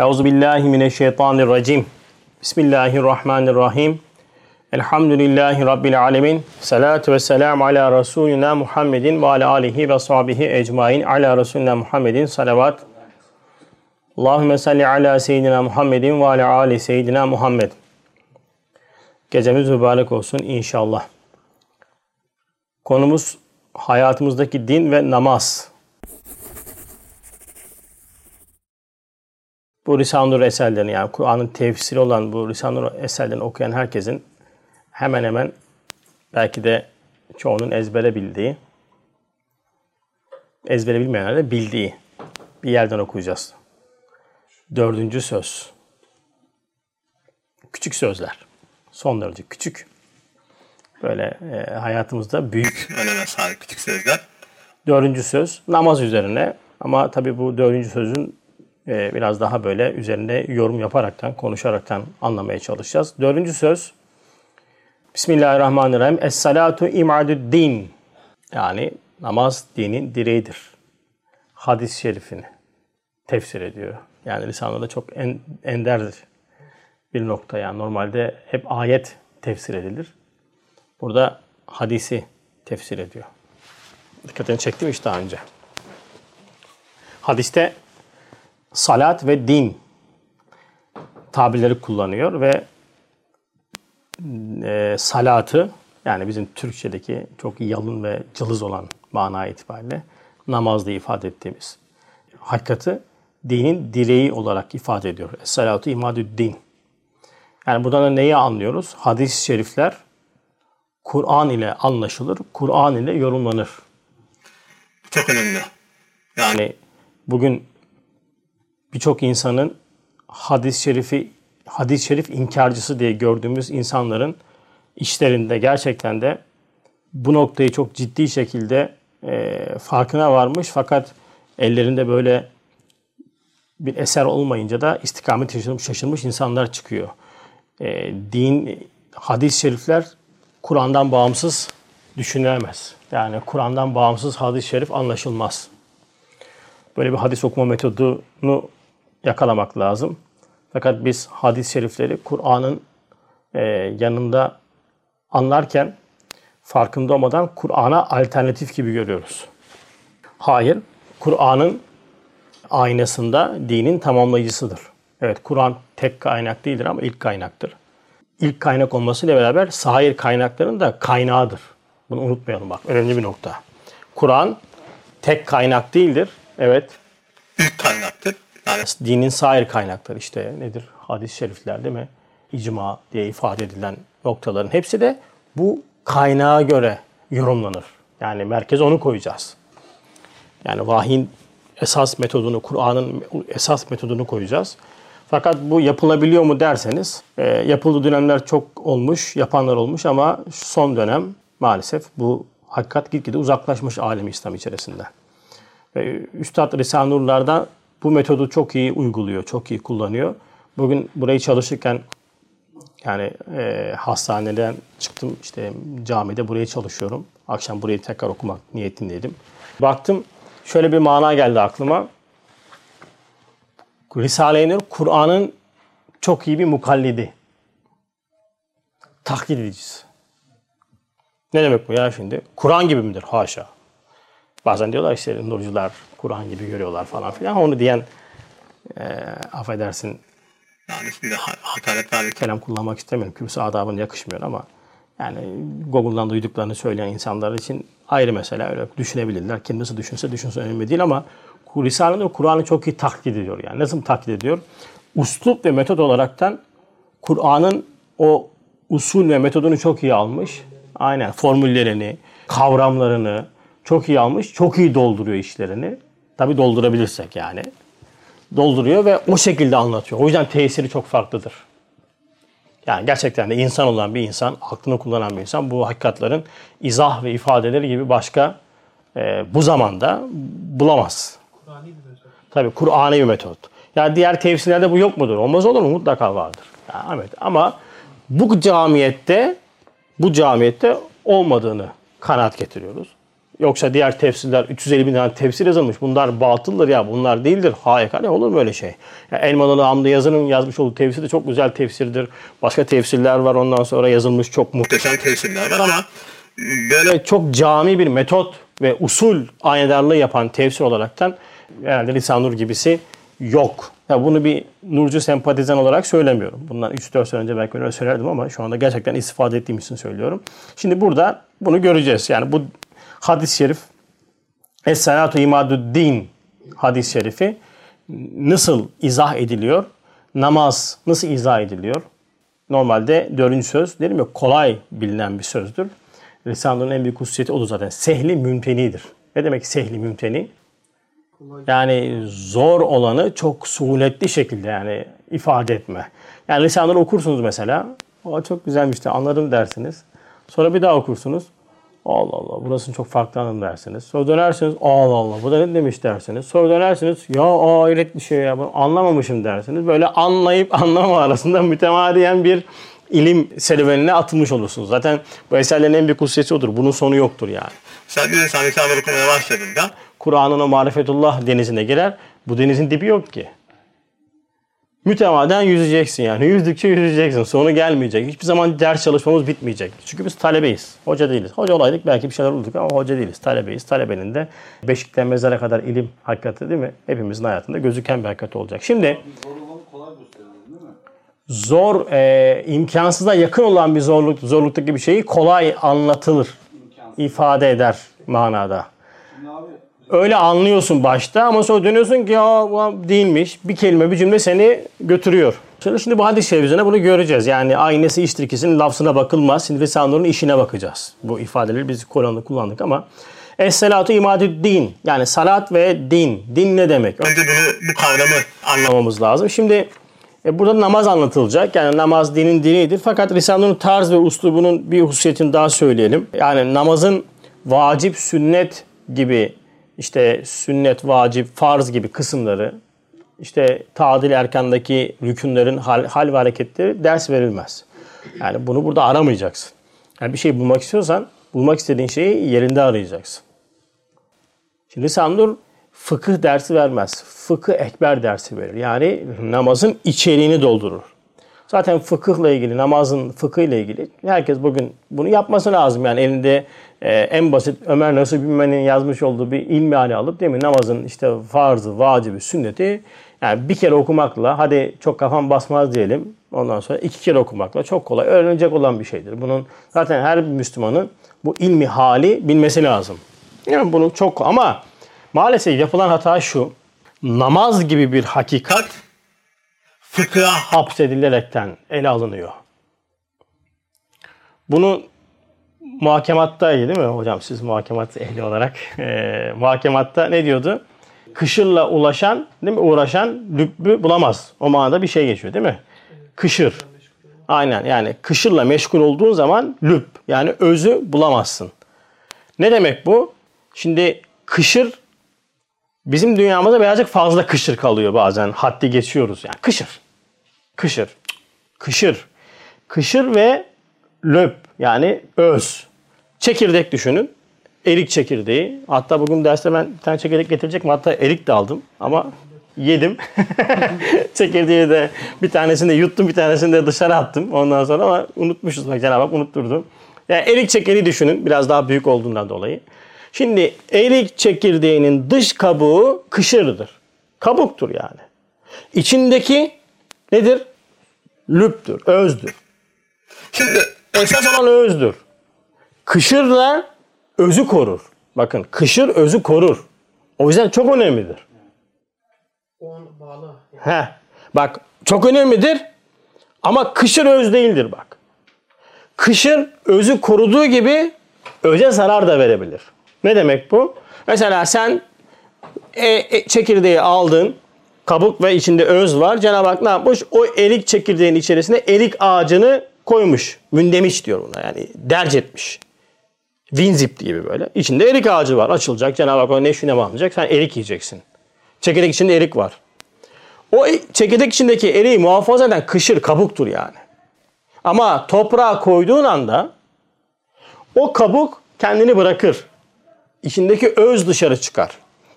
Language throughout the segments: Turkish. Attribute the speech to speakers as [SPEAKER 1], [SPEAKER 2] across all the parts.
[SPEAKER 1] Euzu billahi mineşşeytanirracim. Bismillahirrahmanirrahim. Elhamdülillahi rabbil alamin. Salatu ve selam ala Resulina Muhammedin ve ala alihi ve sahbihi ecmaîn. Ala Resulina Muhammedin salavat. Allahümme salli ala seyyidina Muhammedin ve ala ali seyyidina Muhammed. Gecemiz mübarek olsun inşallah. Konumuz hayatımızdaki din ve namaz. Bu Risale-i Nur eserlerini yani Kur'an'ın tefsiri olan bu Risale-i Nur eserlerini okuyan herkesin hemen hemen belki de çoğunun ezbere bildiği, ezbere bilmeyenler de bildiği bir yerden okuyacağız. Dördüncü söz. Küçük sözler. Son derece küçük. Böyle e, hayatımızda büyük
[SPEAKER 2] öneme sahip küçük sözler.
[SPEAKER 1] Dördüncü söz namaz üzerine ama tabii bu dördüncü sözün e, biraz daha böyle üzerinde yorum yaparaktan, konuşaraktan anlamaya çalışacağız. Dördüncü söz Bismillahirrahmanirrahim. Es-salatu imadü din. Yani namaz dinin direğidir. Hadis-i şerifini tefsir ediyor. Yani lisanında çok en, enderdir bir nokta. Yani normalde hep ayet tefsir edilir. Burada hadisi tefsir ediyor. Dikkatini çektim işte daha önce. Hadiste salat ve din tabirleri kullanıyor ve e, salatı yani bizim Türkçedeki çok yalın ve cılız olan mana itibariyle namazda ifade ettiğimiz hakikati dinin direği olarak ifade ediyor. Es-salatu imadü din. Yani buradan da neyi anlıyoruz? Hadis-i şerifler Kur'an ile anlaşılır, Kur'an ile yorumlanır.
[SPEAKER 2] Çok önemli.
[SPEAKER 1] Yani bugün birçok insanın hadis-i şerifi hadis-i şerif inkarcısı diye gördüğümüz insanların işlerinde gerçekten de bu noktayı çok ciddi şekilde e, farkına varmış fakat ellerinde böyle bir eser olmayınca da istikamet şaşırmış, şaşırmış insanlar çıkıyor. E, din, hadis-i şerifler Kur'an'dan bağımsız düşünülemez. Yani Kur'an'dan bağımsız hadis-i şerif anlaşılmaz. Böyle bir hadis okuma metodunu yakalamak lazım. Fakat biz hadis-i şerifleri Kur'an'ın e, yanında anlarken farkında olmadan Kur'an'a alternatif gibi görüyoruz. Hayır, Kur'an'ın aynasında dinin tamamlayıcısıdır. Evet, Kur'an tek kaynak değildir ama ilk kaynaktır. İlk kaynak olmasıyla beraber sahir kaynakların da kaynağıdır. Bunu unutmayalım bak, önemli bir nokta. Kur'an tek kaynak değildir. Evet.
[SPEAKER 2] İlk kaynaktır.
[SPEAKER 1] Yani dinin sair kaynakları işte nedir? Hadis-i şerifler değil mi? İcma diye ifade edilen noktaların hepsi de bu kaynağa göre yorumlanır. Yani merkeze onu koyacağız. Yani vahyin esas metodunu, Kur'an'ın esas metodunu koyacağız. Fakat bu yapılabiliyor mu derseniz, e, yapıldığı dönemler çok olmuş, yapanlar olmuş ama son dönem maalesef bu hakikat gitgide uzaklaşmış alemi İslam içerisinde. Ve Üstad Risale Nurlar'da bu metodu çok iyi uyguluyor, çok iyi kullanıyor. Bugün burayı çalışırken yani e, hastaneden çıktım işte camide buraya çalışıyorum. Akşam burayı tekrar okumak niyetindeydim. Baktım şöyle bir mana geldi aklıma. Risale-i Nur Kur'an'ın çok iyi bir mukallidi. Taklit edicisi. Ne demek bu ya şimdi? Kur'an gibi midir? Haşa. Bazen diyorlar işte nurcular Kur'an gibi görüyorlar falan filan. Onu diyen e, affedersin
[SPEAKER 2] Yani şimdi ha- hakaret var.
[SPEAKER 1] kelam kullanmak istemiyorum. Kürsü adabına yakışmıyor ama yani Google'dan duyduklarını söyleyen insanlar için ayrı mesele. Öyle düşünebilirler. Nasıl düşünse düşünsün önemli değil ama Risale-i Kur'an'ı çok iyi taklit ediyor. Yani nasıl taklit ediyor? Uslup ve metot olaraktan Kur'an'ın o usul ve metodunu çok iyi almış. Aynen formüllerini, kavramlarını çok iyi almış. Çok iyi dolduruyor işlerini. Tabi doldurabilirsek yani. Dolduruyor ve o şekilde anlatıyor. O yüzden tesiri çok farklıdır. Yani gerçekten de insan olan bir insan, aklını kullanan bir insan bu hakikatlerin izah ve ifadeleri gibi başka e, bu zamanda bulamaz. Tabii Kur'an'ı bir metot. Yani diğer tefsirlerde bu yok mudur? Olmaz olur mu? Mutlaka vardır. Yani evet. Ama bu camiyette bu camiyette olmadığını kanaat getiriyoruz. Yoksa diğer tefsirler 350 bin tane tefsir yazılmış. Bunlar batıldır ya bunlar değildir. Hayır hani olur mu öyle şey? Ya Elmalılı Hamdi Yazı'nın yazmış olduğu tefsir de çok güzel tefsirdir. Başka tefsirler var ondan sonra yazılmış çok muhteşem.
[SPEAKER 2] Tefsirler var ama böyle
[SPEAKER 1] çok cami bir metot ve usul aynedarlığı yapan tefsir olaraktan herhalde Lisan Nur gibisi yok. Ya bunu bir Nurcu sempatizan olarak söylemiyorum. Bundan 3-4 sene önce belki öyle söylerdim ama şu anda gerçekten istifade ettiğim için söylüyorum. Şimdi burada bunu göreceğiz. Yani bu hadis-i şerif Es-salatu imadüddin hadis-i şerifi nasıl izah ediliyor? Namaz nasıl izah ediliyor? Normalde dördüncü söz dedim ya kolay bilinen bir sözdür. Risale'nin en büyük hususiyeti odur zaten. Sehli mümtenidir. Ne demek sehli mümteni? Yani zor olanı çok suhuletli şekilde yani ifade etme. Yani Risale'leri okursunuz mesela. O çok güzelmiş de anladım dersiniz. Sonra bir daha okursunuz. Allah Allah burasını çok farklı anladım dersiniz. Sonra dönersiniz Allah Allah bu da ne demiş dersiniz. Sonra dönersiniz ya aa hayret bir şey ya bunu anlamamışım dersiniz. Böyle anlayıp anlamama arasında mütemadiyen bir ilim serüvenine atılmış olursunuz. Zaten bu eserlerin en büyük hususiyeti odur. Bunun sonu yoktur yani.
[SPEAKER 2] sen bir insan okumaya başladığında
[SPEAKER 1] Kur'an'ın o marifetullah denizine girer. Bu denizin dibi yok ki. Mütemadiyen yüzeceksin yani. Yüzdükçe yüzeceksin. Sonu gelmeyecek. Hiçbir zaman ders çalışmamız bitmeyecek. Çünkü biz talebeyiz. Hoca değiliz. Hoca olaydık belki bir şeyler olurduk ama hoca değiliz. Talebeyiz. Talebenin de beşikten mezara kadar ilim hakikati değil mi? Hepimizin hayatında gözüken bir hakikat olacak. Şimdi
[SPEAKER 3] zor,
[SPEAKER 1] e, imkansıza yakın olan bir zorluk, zorluktaki bir şeyi kolay anlatılır,
[SPEAKER 3] İmkansız.
[SPEAKER 1] ifade eder manada.
[SPEAKER 3] Şimdi abi
[SPEAKER 1] Öyle anlıyorsun başta ama sonra dönüyorsun ki ya bu değilmiş. Bir kelime bir cümle seni götürüyor. Şimdi, şimdi bu hadis-i şerif bunu göreceğiz. Yani aynesi iştir ikisinin lafzına bakılmaz. Şimdi Risale-i Nur'un işine bakacağız. Bu ifadeleri biz Kur'an'da kullandık ama Es-salatu imadü din. Yani salat ve din. Din ne demek?
[SPEAKER 2] önce bunu bu kavramı
[SPEAKER 1] anlamamız lazım. Şimdi e, burada namaz anlatılacak. Yani namaz dinin dinidir. Fakat Risale-i Nur tarz ve uslubunun bir hususiyetini daha söyleyelim. Yani namazın vacip, sünnet gibi işte sünnet, vacip, farz gibi kısımları işte tadil erkandaki rükünlerin hal, hal ve hareketleri ders verilmez. Yani bunu burada aramayacaksın. Yani bir şey bulmak istiyorsan bulmak istediğin şeyi yerinde arayacaksın. Şimdi Risale-i fıkıh dersi vermez. Fıkıh ekber dersi verir. Yani namazın içeriğini doldurur. Zaten fıkıhla ilgili, namazın fıkhıyla ilgili herkes bugün bunu yapması lazım. Yani elinde e, en basit Ömer Nasuh Bilmen'in yazmış olduğu bir ilmihane alıp değil mi? Namazın işte farzı, vacibi, sünneti yani bir kere okumakla hadi çok kafam basmaz diyelim. Ondan sonra iki kere okumakla çok kolay öğrenecek olan bir şeydir. Bunun zaten her Müslümanın bu ilmi hali bilmesi lazım. Yani bunu çok ama maalesef yapılan hata şu. Namaz gibi bir hakikat
[SPEAKER 2] kat fıkıha
[SPEAKER 1] hapsedilerekten ele alınıyor. Bunu muhakematta değil mi hocam siz muhakemat ehli olarak e, muhakematta ne diyordu? Kışırla ulaşan değil mi uğraşan lübbü bulamaz. O manada bir şey geçiyor değil mi? Kışır. Aynen yani kışırla meşgul olduğun zaman lüb yani özü bulamazsın. Ne demek bu? Şimdi kışır bizim dünyamızda birazcık fazla kışır kalıyor bazen. Haddi geçiyoruz yani. Kışır. Kışır. Kışır. Kışır ve löp yani öz. Çekirdek düşünün. Erik çekirdeği. Hatta bugün derste ben bir tane çekirdek getirecektim. Hatta erik de aldım ama yedim. Çekirdeği de bir tanesini de yuttum bir tanesini de dışarı attım. Ondan sonra ama unutmuşuz bak Cenab-ı Hak unutturdu. Yani erik çekirdeği düşünün biraz daha büyük olduğundan dolayı. Şimdi erik çekirdeğinin dış kabuğu kışırdır. Kabuktur yani. İçindeki nedir? Lüptür, özdür.
[SPEAKER 2] Şimdi
[SPEAKER 1] Esas olan özdür. Kışır da özü korur. Bakın kışır özü korur. O yüzden çok önemlidir.
[SPEAKER 4] O an bağlı.
[SPEAKER 1] He. Bak çok önemlidir ama kışır öz değildir bak. Kışır özü koruduğu gibi öze zarar da verebilir. Ne demek bu? Mesela sen e, e, çekirdeği aldın, kabuk ve içinde öz var. Cenab-ı Hak ne yapmış? O erik çekirdeğin içerisine erik ağacını koymuş. Mündemiş diyor buna yani derc etmiş. Winzip gibi böyle. İçinde erik ağacı var. Açılacak. Cenab-ı Hak o neşvine alacak. Sen erik yiyeceksin. Çekirdek içinde erik var. O e- çekirdek içindeki eriği muhafaza eden kışır, kabuktur yani. Ama toprağa koyduğun anda o kabuk kendini bırakır. içindeki öz dışarı çıkar.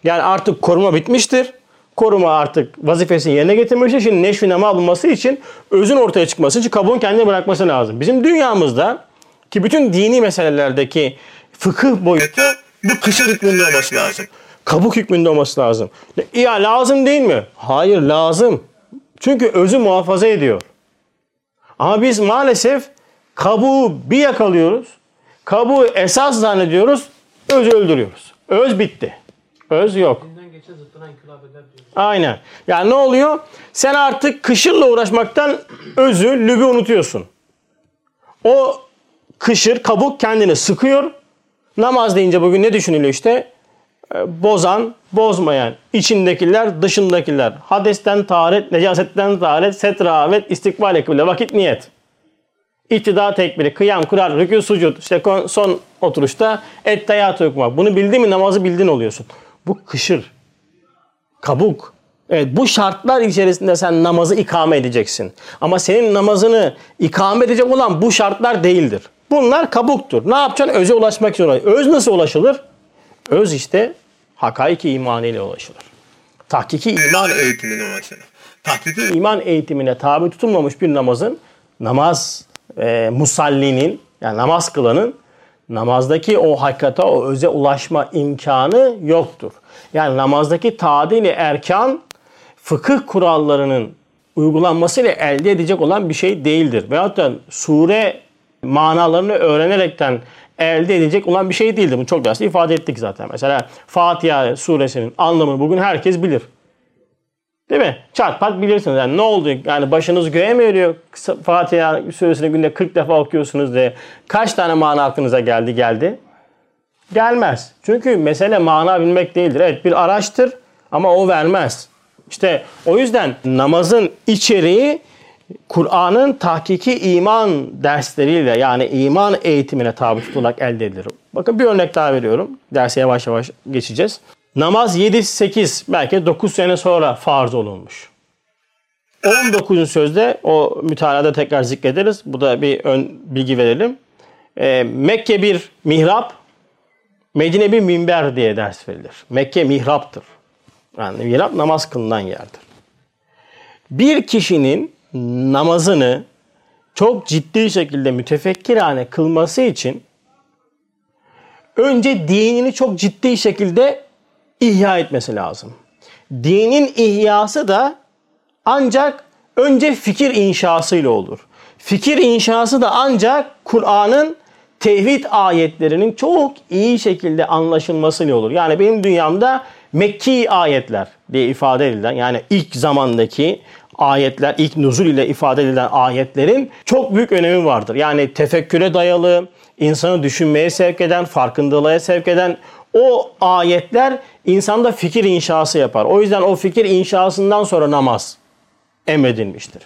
[SPEAKER 1] Yani artık koruma bitmiştir. Koruma artık vazifesini yerine getirmiştir. Şimdi neşvi nema bulması için özün ortaya çıkması için kabuğun kendini bırakması lazım. Bizim dünyamızda ki bütün dini meselelerdeki fıkıh boyutu
[SPEAKER 2] bu kışın hükmünde olması lazım.
[SPEAKER 1] kabuk hükmünde olması lazım. Ya lazım değil mi? Hayır lazım. Çünkü özü muhafaza ediyor. Ama biz maalesef kabuğu bir yakalıyoruz. Kabuğu esas zannediyoruz. Özü öldürüyoruz. Öz bitti. Öz yok. Aynen. Yani ne oluyor? Sen artık kışırla uğraşmaktan özü, lübü unutuyorsun. O kışır, kabuk kendini sıkıyor. Namaz deyince bugün ne düşünülüyor işte? Ee, Bozan, bozmayan, içindekiler, dışındakiler. Hadesten taharet, necasetten taharet, setravet, istikbal ekibinde vakit niyet. İktida tekbiri, kıyam, kurar, rükû, sucud, işte son oturuşta etteyatü okumak. Bunu bildin mi namazı bildin oluyorsun. Bu kışır kabuk. Evet bu şartlar içerisinde sen namazı ikame edeceksin. Ama senin namazını ikame edecek olan bu şartlar değildir. Bunlar kabuktur. Ne yapacaksın? Öze ulaşmak için. Öz nasıl ulaşılır? Öz işte hakaiki imanı ile ulaşılır. Tahkiki iman
[SPEAKER 2] İman eğitimine ulaşır. Taklidi
[SPEAKER 1] iman eğitimine tabi tutulmamış bir namazın namaz e, musallinin yani namaz kılanın namazdaki o hakikate o öze ulaşma imkanı yoktur. Yani namazdaki tadili erkan fıkıh kurallarının uygulanmasıyla elde edecek olan bir şey değildir. Veyahut da sure manalarını öğrenerekten elde edecek olan bir şey değildir. Bunu çok derste ifade ettik zaten. Mesela Fatiha suresinin anlamını bugün herkes bilir. Değil mi? Çat pat bilirsiniz. Yani ne oldu? Yani başınız göğe mi eriyor? Fatiha suresini günde 40 defa okuyorsunuz diye. Kaç tane mana aklınıza geldi geldi? Gelmez. Çünkü mesele mana bilmek değildir. Evet bir araçtır ama o vermez. İşte o yüzden namazın içeriği Kur'an'ın tahkiki iman dersleriyle yani iman eğitimine tabi tutularak elde edilir. Bakın bir örnek daha veriyorum. Derse yavaş yavaş geçeceğiz. Namaz 7-8 belki 9 sene sonra farz olunmuş. 19. sözde o mütalada tekrar zikrederiz. Bu da bir ön bilgi verelim. Ee, Mekke bir mihrap, Medine bir minber diye ders verilir. Mekke mihraptır. Yani mihrap namaz kılınan yerdir. Bir kişinin namazını çok ciddi şekilde mütefekkirane kılması için önce dinini çok ciddi şekilde ihya etmesi lazım. Dinin ihyası da ancak önce fikir inşasıyla olur. Fikir inşası da ancak Kur'an'ın tevhid ayetlerinin çok iyi şekilde anlaşılmasıyla olur. Yani benim dünyamda Mekki ayetler diye ifade edilen yani ilk zamandaki ayetler, ilk nuzul ile ifade edilen ayetlerin çok büyük önemi vardır. Yani tefekküre dayalı, insanı düşünmeye sevk eden, farkındalığa sevk eden o ayetler insanda fikir inşası yapar. O yüzden o fikir inşasından sonra namaz emredilmiştir.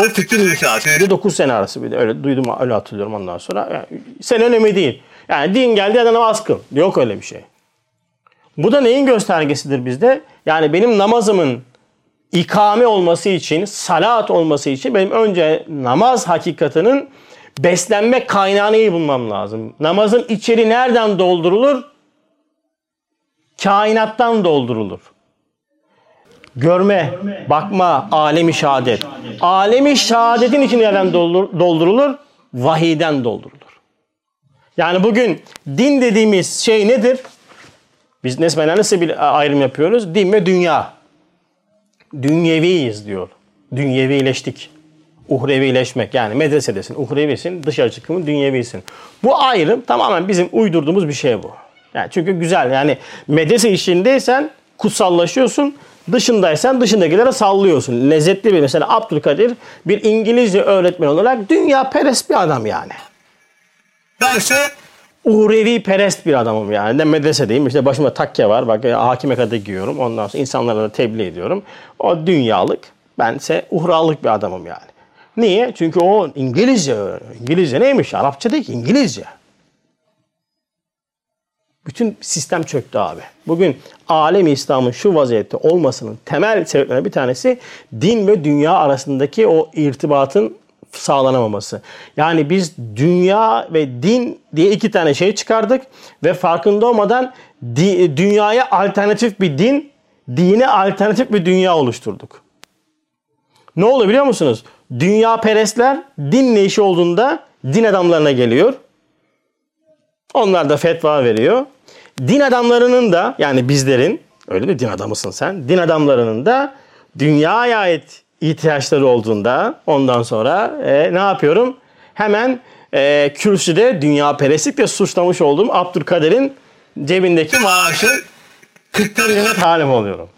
[SPEAKER 2] o fikir inşası.
[SPEAKER 1] 9 sene arası bir de öyle duydum öyle hatırlıyorum ondan sonra. Yani, sen önemi değil. Yani din geldi ya da namaz kıl. Yok öyle bir şey. Bu da neyin göstergesidir bizde? Yani benim namazımın ikame olması için, salat olması için benim önce namaz hakikatinin beslenme kaynağını iyi bulmam lazım. Namazın içeri nereden doldurulur? Kainattan doldurulur. Görme, bakma, alemi şehadet. Alemi şehadetin için doldur- doldurulur? Vahiyden doldurulur. Yani bugün din dediğimiz şey nedir? Biz nesmeden nasıl bir ayrım yapıyoruz? Din ve dünya. Dünyeviyiz diyor. Dünyevileştik. Uhrevileşmek yani medresedesin, uhrevisin, dışarı çıkımın dünyevisin. Bu ayrım tamamen bizim uydurduğumuz bir şey bu. Yani çünkü güzel yani medrese işindeysen kutsallaşıyorsun, dışındaysan dışındakilere sallıyorsun. Lezzetli bir mesela Abdülkadir bir İngilizce öğretmen olarak dünya perest bir adam yani.
[SPEAKER 2] Bense
[SPEAKER 1] Uhrevi perest bir adamım yani. Ne medresedeyim işte başıma takke var. Bak e, hakime kadar giyiyorum. Ondan sonra insanlara da tebliğ ediyorum. O dünyalık. Bense uhralık bir adamım yani. Niye? Çünkü o İngilizce öğreniyor. İngilizce neymiş? Arapça değil ki İngilizce. Bütün sistem çöktü abi. Bugün alemi İslam'ın şu vaziyette olmasının temel sebeplerinden bir tanesi din ve dünya arasındaki o irtibatın sağlanamaması. Yani biz dünya ve din diye iki tane şey çıkardık ve farkında olmadan di- dünyaya alternatif bir din, dine alternatif bir dünya oluşturduk. Ne oluyor biliyor musunuz? Dünya perestler dinle işi olduğunda din adamlarına geliyor. Onlar da fetva veriyor. Din adamlarının da yani bizlerin öyle mi din adamısın sen? Din adamlarının da dünyaya ait ihtiyaçları olduğunda ondan sonra e, ne yapıyorum? Hemen e, kürsüde dünya perestlikle suçlamış olduğum Abdülkadir'in cebindeki maaşı 40 liraya talim oluyorum.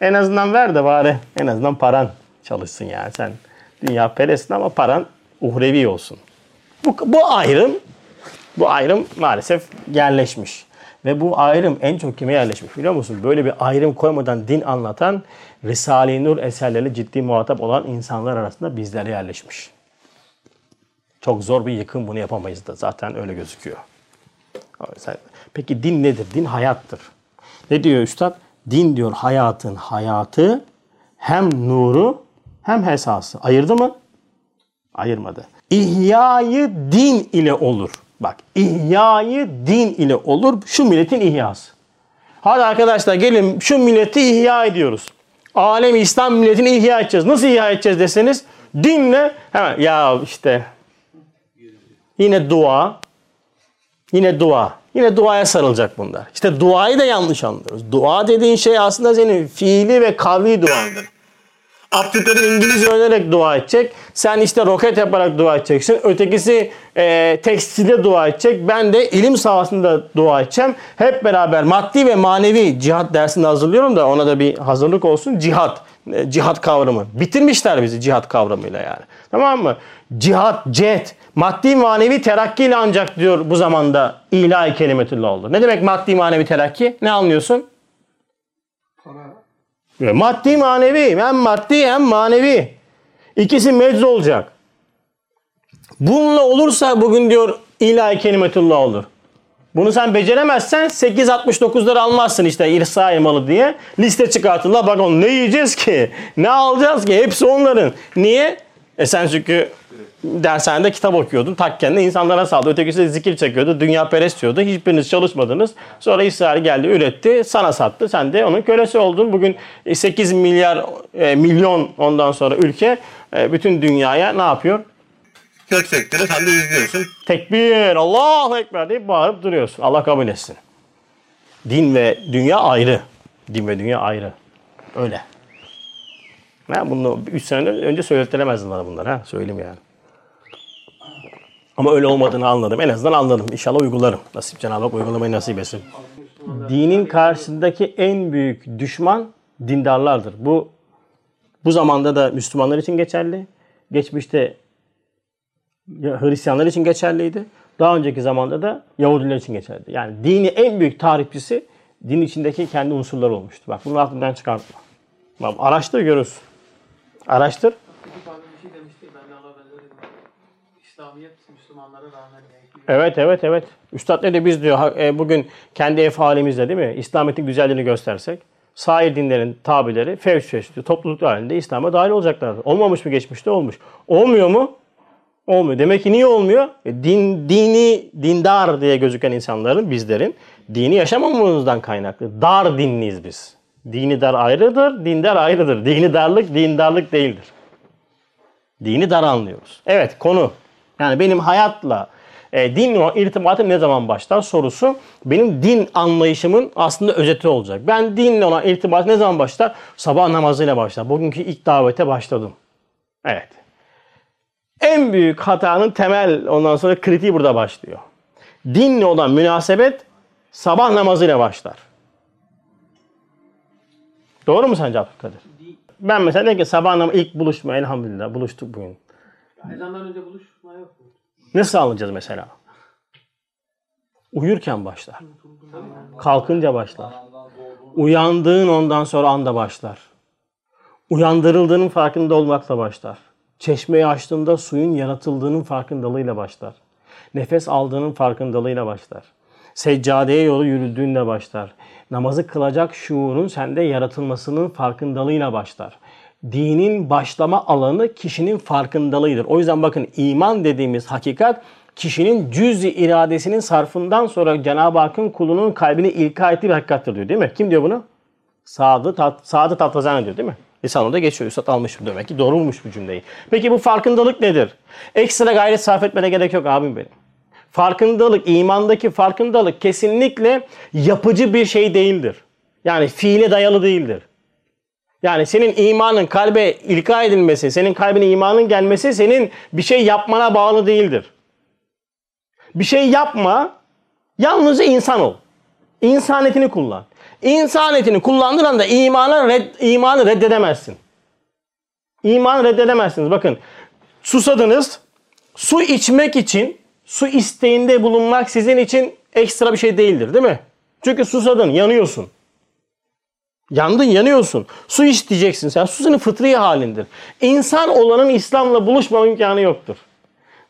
[SPEAKER 1] En azından ver de bari en azından paran çalışsın yani sen dünya perestsin ama paran uhrevi olsun. Bu, bu ayrım bu ayrım maalesef yerleşmiş. Ve bu ayrım en çok kime yerleşmiş biliyor musun? Böyle bir ayrım koymadan din anlatan Risale-i Nur eserleriyle ciddi muhatap olan insanlar arasında bizlere yerleşmiş. Çok zor bir yıkım bunu yapamayız da zaten öyle gözüküyor. Peki din nedir? Din hayattır. Ne diyor üstad? Din diyor hayatın hayatı hem nuru hem esası. Ayırdı mı? Ayırmadı. İhyayı din ile olur. Bak ihyayı din ile olur. Şu milletin ihyası. Hadi arkadaşlar gelin şu milleti ihya ediyoruz. Alem İslam milletini ihya edeceğiz. Nasıl ihya edeceğiz deseniz dinle hemen ya işte yine dua yine dua yine duaya sarılacak bunlar. İşte duayı da yanlış anlıyoruz. Dua dediğin şey aslında senin fiili ve kavli dua.
[SPEAKER 2] Duandır.
[SPEAKER 1] Abdülkadir İngilizce öğrenerek dua edecek. Sen işte roket yaparak dua edeceksin. Ötekisi e, tekstilde dua edecek. Ben de ilim sahasında dua edeceğim. Hep beraber maddi ve manevi cihat dersinde hazırlıyorum da ona da bir hazırlık olsun. Cihat. E, cihat kavramı. Bitirmişler bizi cihat kavramıyla yani. Tamam mı? Cihat, cet. Maddi manevi terakkiyle ancak diyor bu zamanda ilahi kelimetullah oldu. Ne demek maddi manevi terakki? Ne anlıyorsun? Maddi manevi. Hem maddi hem manevi. İkisi mecz olacak. Bununla olursa bugün diyor ilahi kelimetullah olur. Bunu sen beceremezsen 8.69'ları almazsın işte irsa malı diye. Liste çıkartırlar. Bak onu ne yiyeceğiz ki? Ne alacağız ki? Hepsi onların. Niye? E sen çünkü dershanede kitap okuyordun. Takkenle insanlara saldı. Ötekisi de zikir çekiyordu. Dünya perest diyordu. Hiçbiriniz çalışmadınız. Sonra İsrail geldi üretti. Sana sattı. Sen de onun kölesi oldun. Bugün 8 milyar e, milyon ondan sonra ülke e, bütün dünyaya ne yapıyor?
[SPEAKER 2] Kök sektörü sen de izliyorsun.
[SPEAKER 1] Tekbir, Allahu Ekber deyip bağırıp duruyorsun. Allah kabul etsin. Din ve dünya ayrı. Din ve dünya ayrı. Öyle. Ha, bunu 3 sene önce söyletiremezdim bana bunlar. Ha, söyleyeyim yani. Ama öyle olmadığını anladım. En azından anladım. İnşallah uygularım. Nasip Cenab-ı Hak uygulamayı nasip etsin. Dinin karşısındaki en büyük düşman dindarlardır. Bu bu zamanda da Müslümanlar için geçerli. Geçmişte ya Hristiyanlar için geçerliydi. Daha önceki zamanda da Yahudiler için geçerliydi. Yani dini en büyük tarihçisi din içindeki kendi unsurları olmuştu. Bak bunu aklından çıkartma. Bak, araştır görürsün. Araştır.
[SPEAKER 4] Şey.
[SPEAKER 1] Evet evet evet. Üstad ne de biz diyor e, bugün kendi ev halimizde değil mi? İslamiyet'in güzelliğini göstersek sair dinlerin tabileri fevç fevç diyor. Topluluk halinde İslam'a dahil olacaklardır. Olmamış mı geçmişte? Olmuş. Olmuyor mu? Olmuyor. Demek ki niye olmuyor? E, din, dini, dindar diye gözüken insanların, bizlerin dini yaşamamamızdan kaynaklı. Dar dinliyiz biz. Dini dar ayrıdır, dindar ayrıdır. Dini darlık, dindarlık değildir. Dini dar anlıyoruz. Evet konu. Yani benim hayatla e, dinle irtibatım ne zaman başlar sorusu benim din anlayışımın aslında özeti olacak. Ben dinle olan irtibatım ne zaman başlar? Sabah namazıyla başlar. Bugünkü ilk davete başladım. Evet. En büyük hatanın temel ondan sonra kritiği burada başlıyor. Dinle olan münasebet sabah namazıyla başlar. Doğru mu sence Abdülkadir? Ben mesela dedim ki sabah namazı ilk buluşma elhamdülillah buluştuk bugün.
[SPEAKER 4] Ezandan önce buluşma yok mu?
[SPEAKER 1] Nasıl anlayacağız mesela? Uyurken başlar. Kalkınca başlar. Uyandığın ondan sonra anda başlar. Uyandırıldığının farkında olmakla başlar. Çeşmeyi açtığında suyun yaratıldığının farkındalığıyla başlar. Nefes aldığının farkındalığıyla başlar. Seccadeye yolu yürüdüğünde başlar. Namazı kılacak şuurun sende yaratılmasının farkındalığıyla başlar. dinin başlama alanı kişinin farkındalığıdır. O yüzden bakın iman dediğimiz hakikat kişinin cüz-i iradesinin sarfından sonra Cenab-ı Hakk'ın kulunun kalbini ilka ettiği bir hakikattir diyor değil mi? Kim diyor bunu? Saadet, Tat, Saadet Tatlazane diyor değil mi? Lisanında geçiyor. Üstad almış bu demek ki. Doğru bulmuş bu cümleyi. Peki bu farkındalık nedir? Ekstra gayret sarf etmene gerek yok abim benim. Farkındalık, imandaki farkındalık kesinlikle yapıcı bir şey değildir. Yani fiile dayalı değildir. Yani senin imanın kalbe ilka edilmesi, senin kalbine imanın gelmesi senin bir şey yapmana bağlı değildir. Bir şey yapma, yalnızca insan ol. İnsaniyetini kullan. İnsaniyetini kullandığın anda imanı, red, imanı reddedemezsin. İmanı reddedemezsiniz. Bakın susadınız, su içmek için, su isteğinde bulunmak sizin için ekstra bir şey değildir değil mi? Çünkü susadın, yanıyorsun. Yandın, yanıyorsun. Su isteyeceksin sen. Su senin fıtri halindir. İnsan olanın İslam'la buluşma imkanı yoktur.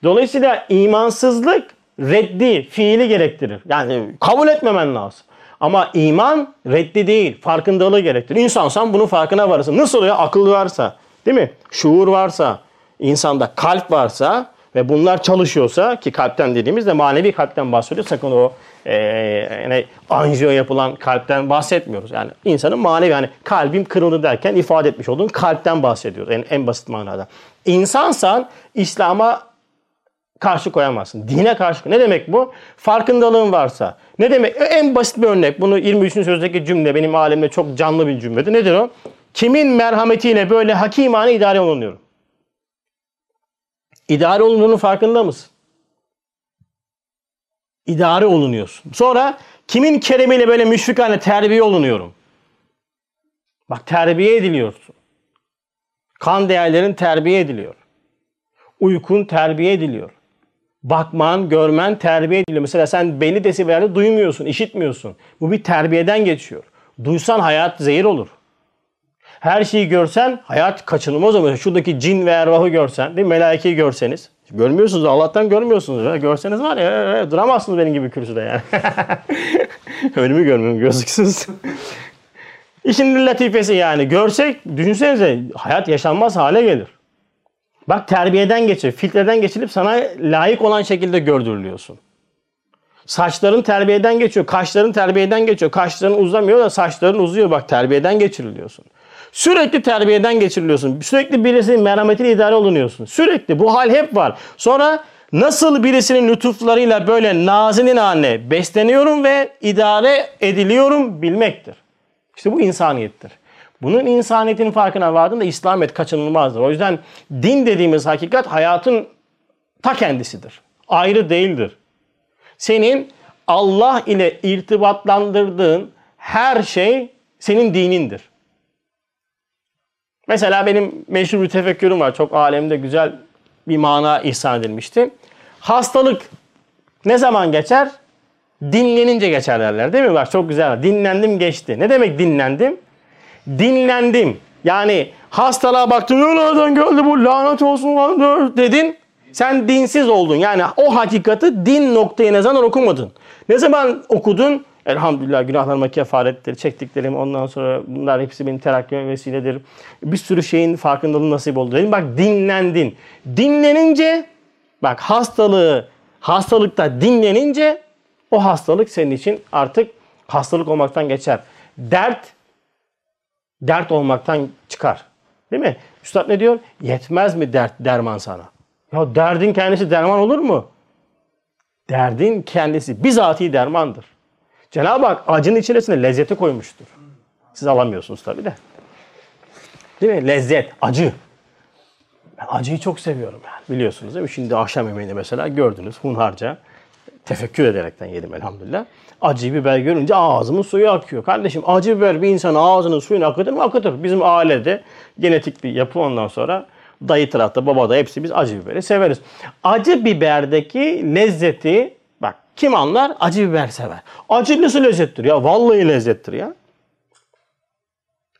[SPEAKER 1] Dolayısıyla imansızlık reddi, fiili gerektirir. Yani kabul etmemen lazım. Ama iman reddi değil, farkındalığı gerektirir. İnsansan bunun farkına varırsın. Nasıl oluyor? Akıl varsa, değil mi? Şuur varsa, insanda kalp varsa ve bunlar çalışıyorsa ki kalpten dediğimizde manevi kalpten bahsediyoruz. Sakın o e, yani anjiyo yapılan kalpten bahsetmiyoruz. Yani insanın manevi yani kalbim kırıldı derken ifade etmiş olduğun kalpten bahsediyoruz en, en basit manada. İnsansan İslam'a karşı koyamazsın. Dine karşı Ne demek bu? Farkındalığın varsa. Ne demek? En basit bir örnek. Bunu 23. sözdeki cümle benim alemde çok canlı bir cümledir. Nedir o? Kimin merhametiyle böyle hakimane idare olunuyorum? İdare olunduğunun farkında mısın? İdare olunuyorsun. Sonra kimin keremiyle böyle müşfikane terbiye olunuyorum? Bak terbiye ediliyorsun. Kan değerlerin terbiye ediliyor. Uykun terbiye ediliyor. Bakman, görmen terbiye ediliyor. Mesela sen belli desibellerde duymuyorsun, işitmiyorsun. Bu bir terbiyeden geçiyor. Duysan hayat zehir olur. Her şeyi görsen hayat kaçınılmaz olur. Şuradaki cin ve ruhu görsen, değil mi? Melaikeyi görseniz. Görmüyorsunuz Allah'tan görmüyorsunuz. Görseniz var ya duramazsınız benim gibi kürsüde yani. Önümü görmüyorum gözüksüz. İşin latifesi yani. Görsek düşünsenize hayat yaşanmaz hale gelir. Bak terbiyeden geçir, filtreden geçilip sana layık olan şekilde gördürülüyorsun. Saçların terbiyeden geçiyor, kaşların terbiyeden geçiyor. Kaşların uzamıyor da saçların uzuyor. Bak terbiyeden geçiriliyorsun. Sürekli terbiyeden geçiriliyorsun. Sürekli birisinin merhametine idare olunuyorsun. Sürekli bu hal hep var. Sonra nasıl birisinin lütuflarıyla böyle nazinin haline besleniyorum ve idare ediliyorum bilmektir. İşte bu insaniyettir. Bunun insaniyetin farkına vardığında İslamiyet kaçınılmazdır. O yüzden din dediğimiz hakikat hayatın ta kendisidir. Ayrı değildir. Senin Allah ile irtibatlandırdığın her şey senin dinindir. Mesela benim meşhur bir tefekkürüm var. Çok alemde güzel bir mana ihsan edilmişti. Hastalık ne zaman geçer? Dinlenince geçer derler değil mi? Bak çok güzel. Dinlendim geçti. Ne demek dinlendim? dinlendim. Yani hastalığa baktın nereden geldi bu lanet olsun lan dedin. Sen dinsiz oldun. Yani o hakikati din noktaya ne zaman okumadın. Ne zaman okudun? Elhamdülillah günahlarıma kefarettir, çektiklerim ondan sonra bunlar hepsi benim terakkime vesiledir. Bir sürü şeyin farkındalığı nasip oldu dedim. Bak dinlendin. Dinlenince bak hastalığı hastalıkta dinlenince o hastalık senin için artık hastalık olmaktan geçer. Dert dert olmaktan çıkar. Değil mi? Üstad ne diyor? Yetmez mi dert derman sana? Ya derdin kendisi derman olur mu? Derdin kendisi bizatihi dermandır. Cenab-ı Hak acının içerisine lezzeti koymuştur. Siz alamıyorsunuz tabi de. Değil mi? Lezzet, acı. Ben acıyı çok seviyorum yani biliyorsunuz değil mi? Şimdi akşam yemeğini mesela gördünüz hunharca tefekkür ederekten yedim elhamdülillah. Acı biber görünce ağzımın suyu akıyor. Kardeşim acı biber bir insan ağzının suyunu akıtır mı? Akıtır. Bizim ailede genetik bir yapı ondan sonra dayı tarafta baba da hepsi biz acı biberi severiz. Acı biberdeki lezzeti kim anlar? Acı biber sever. Acı nasıl lezzettir ya? Vallahi lezzettir ya.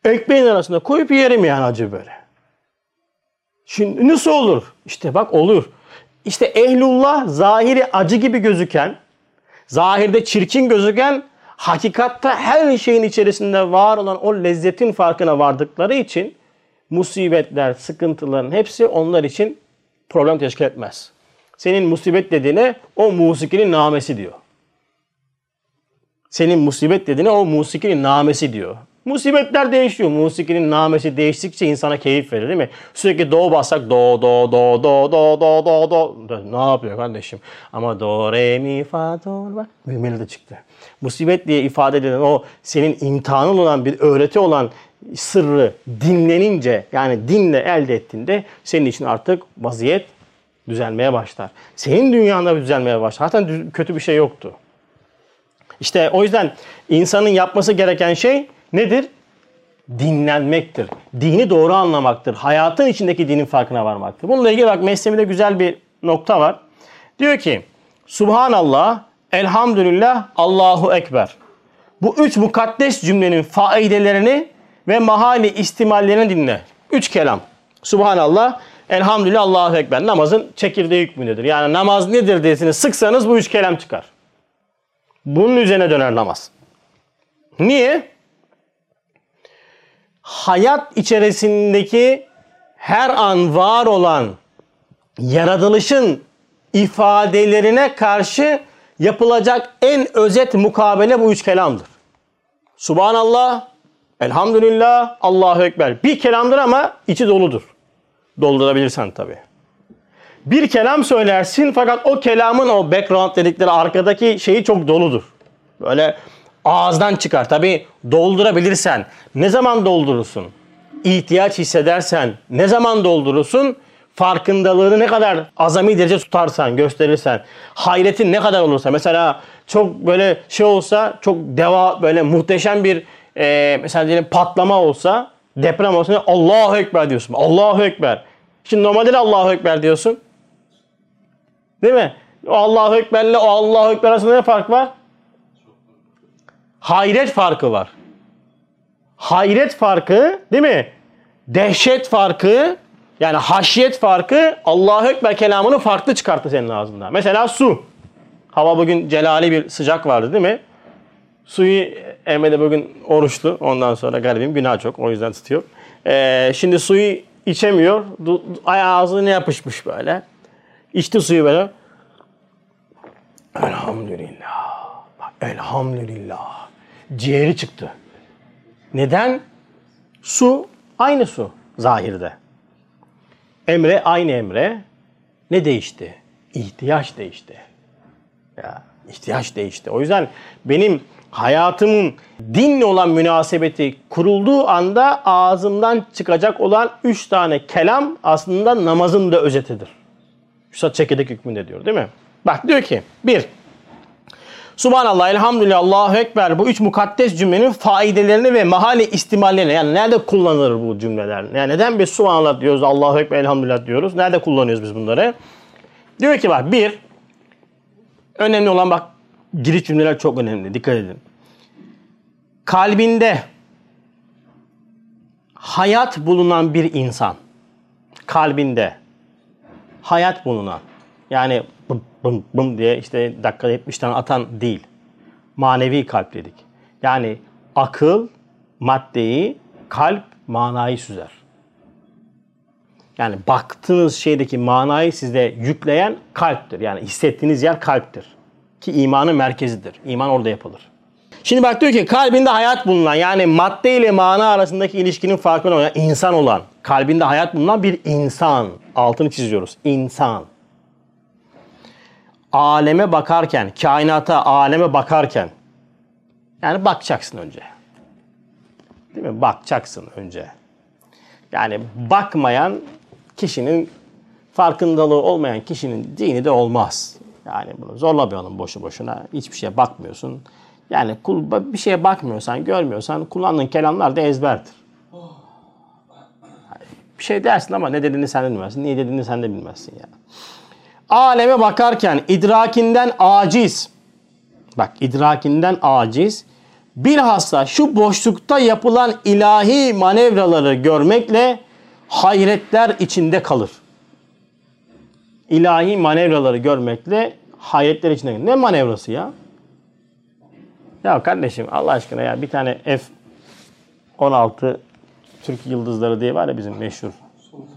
[SPEAKER 1] Ekmeğin arasında koyup yerim yani acı biberi. Şimdi nasıl olur? İşte bak olur. İşte ehlullah zahiri acı gibi gözüken, zahirde çirkin gözüken, hakikatte her şeyin içerisinde var olan o lezzetin farkına vardıkları için musibetler, sıkıntıların hepsi onlar için problem teşkil etmez. Senin musibet dediğine o musikinin namesi diyor. Senin musibet dediğine o musikinin namesi diyor. Musibetler değişiyor. Musikinin namesi değiştikçe insana keyif verir değil mi? Sürekli do bassak do do do do do do do do. Ne yapıyor kardeşim? Ama do re mi fa do bak mühimeli de çıktı. Musibet diye ifade edilen o senin imtihanın olan bir öğreti olan sırrı dinlenince yani dinle elde ettiğinde senin için artık vaziyet düzelmeye başlar. Senin dünyanda düzelmeye başlar. Zaten kötü bir şey yoktu. İşte o yüzden insanın yapması gereken şey nedir? Dinlenmektir. Dini doğru anlamaktır. Hayatın içindeki dinin farkına varmaktır. Bununla ilgili bak Mesnevi'de güzel bir nokta var. Diyor ki Subhanallah, Elhamdülillah, Allahu Ekber. Bu üç mukaddes cümlenin faidelerini ve mahali istimallerini dinle. Üç kelam. Subhanallah, Elhamdülillah, Allahu Ekber. Namazın çekirdeği hükmündedir. Yani namaz nedir desini sıksanız bu üç kelam çıkar. Bunun üzerine döner namaz. Niye? Hayat içerisindeki her an var olan yaratılışın ifadelerine karşı yapılacak en özet mukabele bu üç kelamdır. Subhanallah, Elhamdülillah, Allahu Ekber. Bir kelamdır ama içi doludur. Doldurabilirsen tabii. Bir kelam söylersin fakat o kelamın o background dedikleri arkadaki şeyi çok doludur. Böyle ağızdan çıkar. Tabi doldurabilirsen. Ne zaman doldurursun? İhtiyaç hissedersen ne zaman doldurursun? Farkındalığını ne kadar azami derece tutarsan, gösterirsen, hayretin ne kadar olursa. Mesela çok böyle şey olsa, çok deva böyle muhteşem bir e, mesela diyelim patlama olsa, deprem olsa Allahu Ekber diyorsun. Allahu Ekber. Şimdi normalde de Allahu Ekber diyorsun. Değil mi? O Allahu Ekber'le o Allahu Ekber arasında ne fark var? Hayret farkı var. Hayret farkı değil mi? Dehşet farkı yani haşyet farkı Allahu Ekber kelamını farklı çıkarttı senin ağzından. Mesela su. Hava bugün celali bir sıcak vardı değil mi? Suyu Emre de bugün oruçlu. Ondan sonra garibim günah çok. O yüzden tutuyor. Ee, şimdi suyu içemiyor. Du- Ayağı ağzına yapışmış böyle. İçti suyu böyle. Elhamdülillah. Bak, elhamdülillah. Ciğeri çıktı. Neden? Su aynı su zahirde. Emre aynı emre. Ne değişti? İhtiyaç değişti. Ya ihtiyaç değişti. O yüzden benim hayatımın dinle olan münasebeti kurulduğu anda ağzımdan çıkacak olan üç tane kelam aslında namazın da özetidir. Üstad çekirdek hükmünde diyor değil mi? Bak diyor ki bir, Subhanallah, elhamdülillah, Allahu Ekber bu üç mukaddes cümlenin faidelerini ve mahalle istimallerini yani nerede kullanılır bu cümleler? Yani neden biz Subhanallah diyoruz, Allahu Ekber, elhamdülillah diyoruz? Nerede kullanıyoruz biz bunları? Diyor ki bak bir, önemli olan bak giriş cümleler çok önemli. Dikkat edin. Kalbinde hayat bulunan bir insan, kalbinde hayat bulunan, yani bım bım bım diye işte dakikada 70 tane atan değil. Manevi kalp dedik. Yani akıl maddeyi, kalp manayı süzer. Yani baktığınız şeydeki manayı size yükleyen kalptir. Yani hissettiğiniz yer kalptir. Ki imanın merkezidir. İman orada yapılır. Şimdi bak diyor ki kalbinde hayat bulunan yani madde ile mana arasındaki ilişkinin farkında olan insan olan kalbinde hayat bulunan bir insan. Altını çiziyoruz. İnsan. Aleme bakarken, kainata, aleme bakarken yani bakacaksın önce. Değil mi? Bakacaksın önce. Yani bakmayan kişinin farkındalığı olmayan kişinin dini de olmaz. Yani bunu zorlamayalım boşu boşuna. Hiçbir şeye bakmıyorsun. Yani kul- bir şeye bakmıyorsan, görmüyorsan kullandığın kelamlar da ezberdir. Bir şey dersin ama ne dediğini sen de bilmezsin. Niye dediğini sen de bilmezsin ya. Aleme bakarken idrakinden aciz. Bak idrakinden aciz. Bilhassa şu boşlukta yapılan ilahi manevraları görmekle hayretler içinde kalır. İlahi manevraları görmekle hayretler içinde kalır. Ne manevrası ya? Ya kardeşim Allah aşkına ya bir tane F-16 Türk Yıldızları diye var ya bizim meşhur.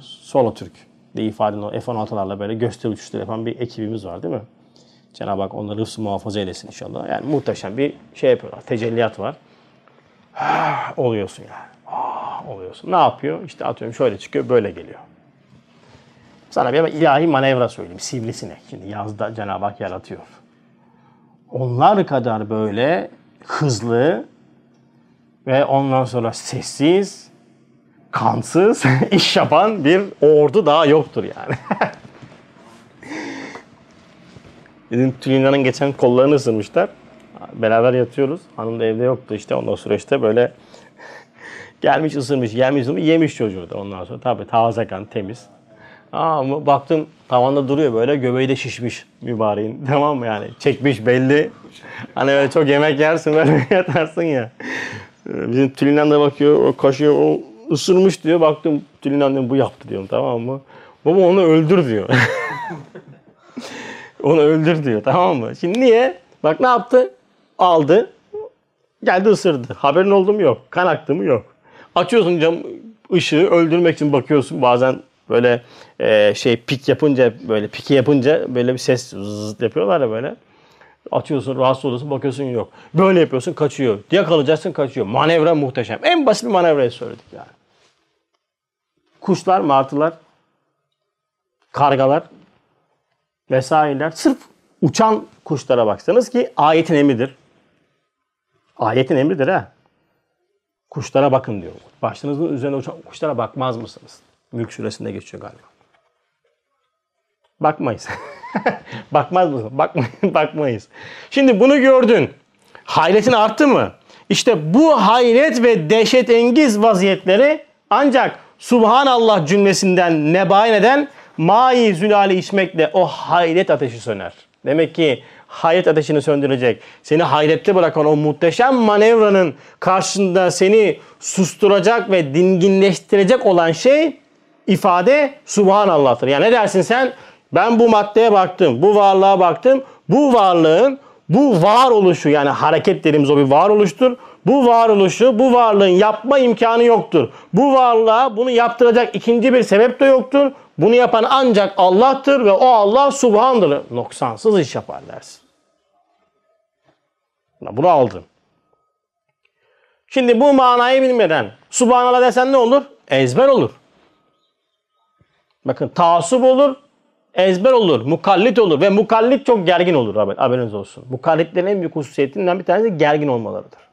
[SPEAKER 1] Solo Türk diye ifade edilen o F-16'larla böyle gösteri uçuşları yapan bir ekibimiz var değil mi? Cenab-ı Hak onları hıfzı muhafaza eylesin inşallah. Yani muhteşem bir şey yapıyorlar. Tecelliyat var. oluyorsun yani. Oluyorsun. Ne yapıyor? İşte atıyorum şöyle çıkıyor, böyle geliyor. Sana bir ilahi manevra söyleyeyim. Sivrisinek. Şimdi yazda Cenab-ı Hak yaratıyor. Onlar kadar böyle hızlı ve ondan sonra sessiz, kansız iş yapan bir ordu daha yoktur yani. Bizim Tülina'nın geçen kollarını ısırmışlar. Beraber yatıyoruz. Hanım da evde yoktu işte. Ondan sonra işte böyle gelmiş ısırmış, yemiş ısırmış, yemiş çocuğu da ondan sonra. Tabii taze kan, temiz. Ama baktım tavanda duruyor böyle göbeği de şişmiş mübareğin. Tamam mı yani? Çekmiş belli. Hani öyle çok yemek yersin böyle yatarsın ya. Bizim Tülinan da bakıyor, o kaşıyor, o ısırmış diyor. Baktım Tülinan diyorum bu yaptı diyorum tamam mı? Baba onu öldür diyor. onu öldür diyor tamam mı? Şimdi niye? Bak ne yaptı? Aldı. Geldi ısırdı. Haberin oldu mu yok. Kan aktı mı yok. Açıyorsun cam ışığı öldürmek için bakıyorsun bazen böyle e, şey pik yapınca böyle piki yapınca böyle bir ses yapıyorlar ya böyle. Açıyorsun rahatsız oluyorsun bakıyorsun yok. Böyle yapıyorsun kaçıyor. Yakalayacaksın kaçıyor. Manevra muhteşem. En basit bir manevrayı söyledik yani. Kuşlar, martılar, kargalar vesaireler sırf uçan kuşlara baksanız ki ayetin emridir. Ayetin emridir ha. Kuşlara bakın diyor. Başınızın üzerine uçan kuşlara bakmaz mısınız? Mülk suresinde geçiyor galiba. Bakmayız. Bakmaz mısın? Bakmayız. Bakmayız. Şimdi bunu gördün. Hayretin arttı mı? İşte bu hayret ve dehşetengiz vaziyetleri ancak Subhanallah cümlesinden nebain eden mai zülali içmekle o hayret ateşi söner. Demek ki hayret ateşini söndürecek, seni hayrette bırakan o muhteşem manevranın karşısında seni susturacak ve dinginleştirecek olan şey ifade Subhanallah'tır. Yani ne dersin sen? Ben bu maddeye baktım, bu varlığa baktım. Bu varlığın, bu varoluşu yani hareket dediğimiz o bir varoluştur. Bu varoluşu, bu varlığın yapma imkanı yoktur. Bu varlığa bunu yaptıracak ikinci bir sebep de yoktur. Bunu yapan ancak Allah'tır ve o Allah subhandır. Noksansız iş yapar dersin. Bunu aldın. Şimdi bu manayı bilmeden subhanallah desen ne olur? Ezber olur. Bakın taasub olur, ezber olur, mukallit olur ve mukallit çok gergin olur haber, haberiniz olsun. Mukallitlerin en büyük hususiyetinden bir tanesi gergin olmalarıdır.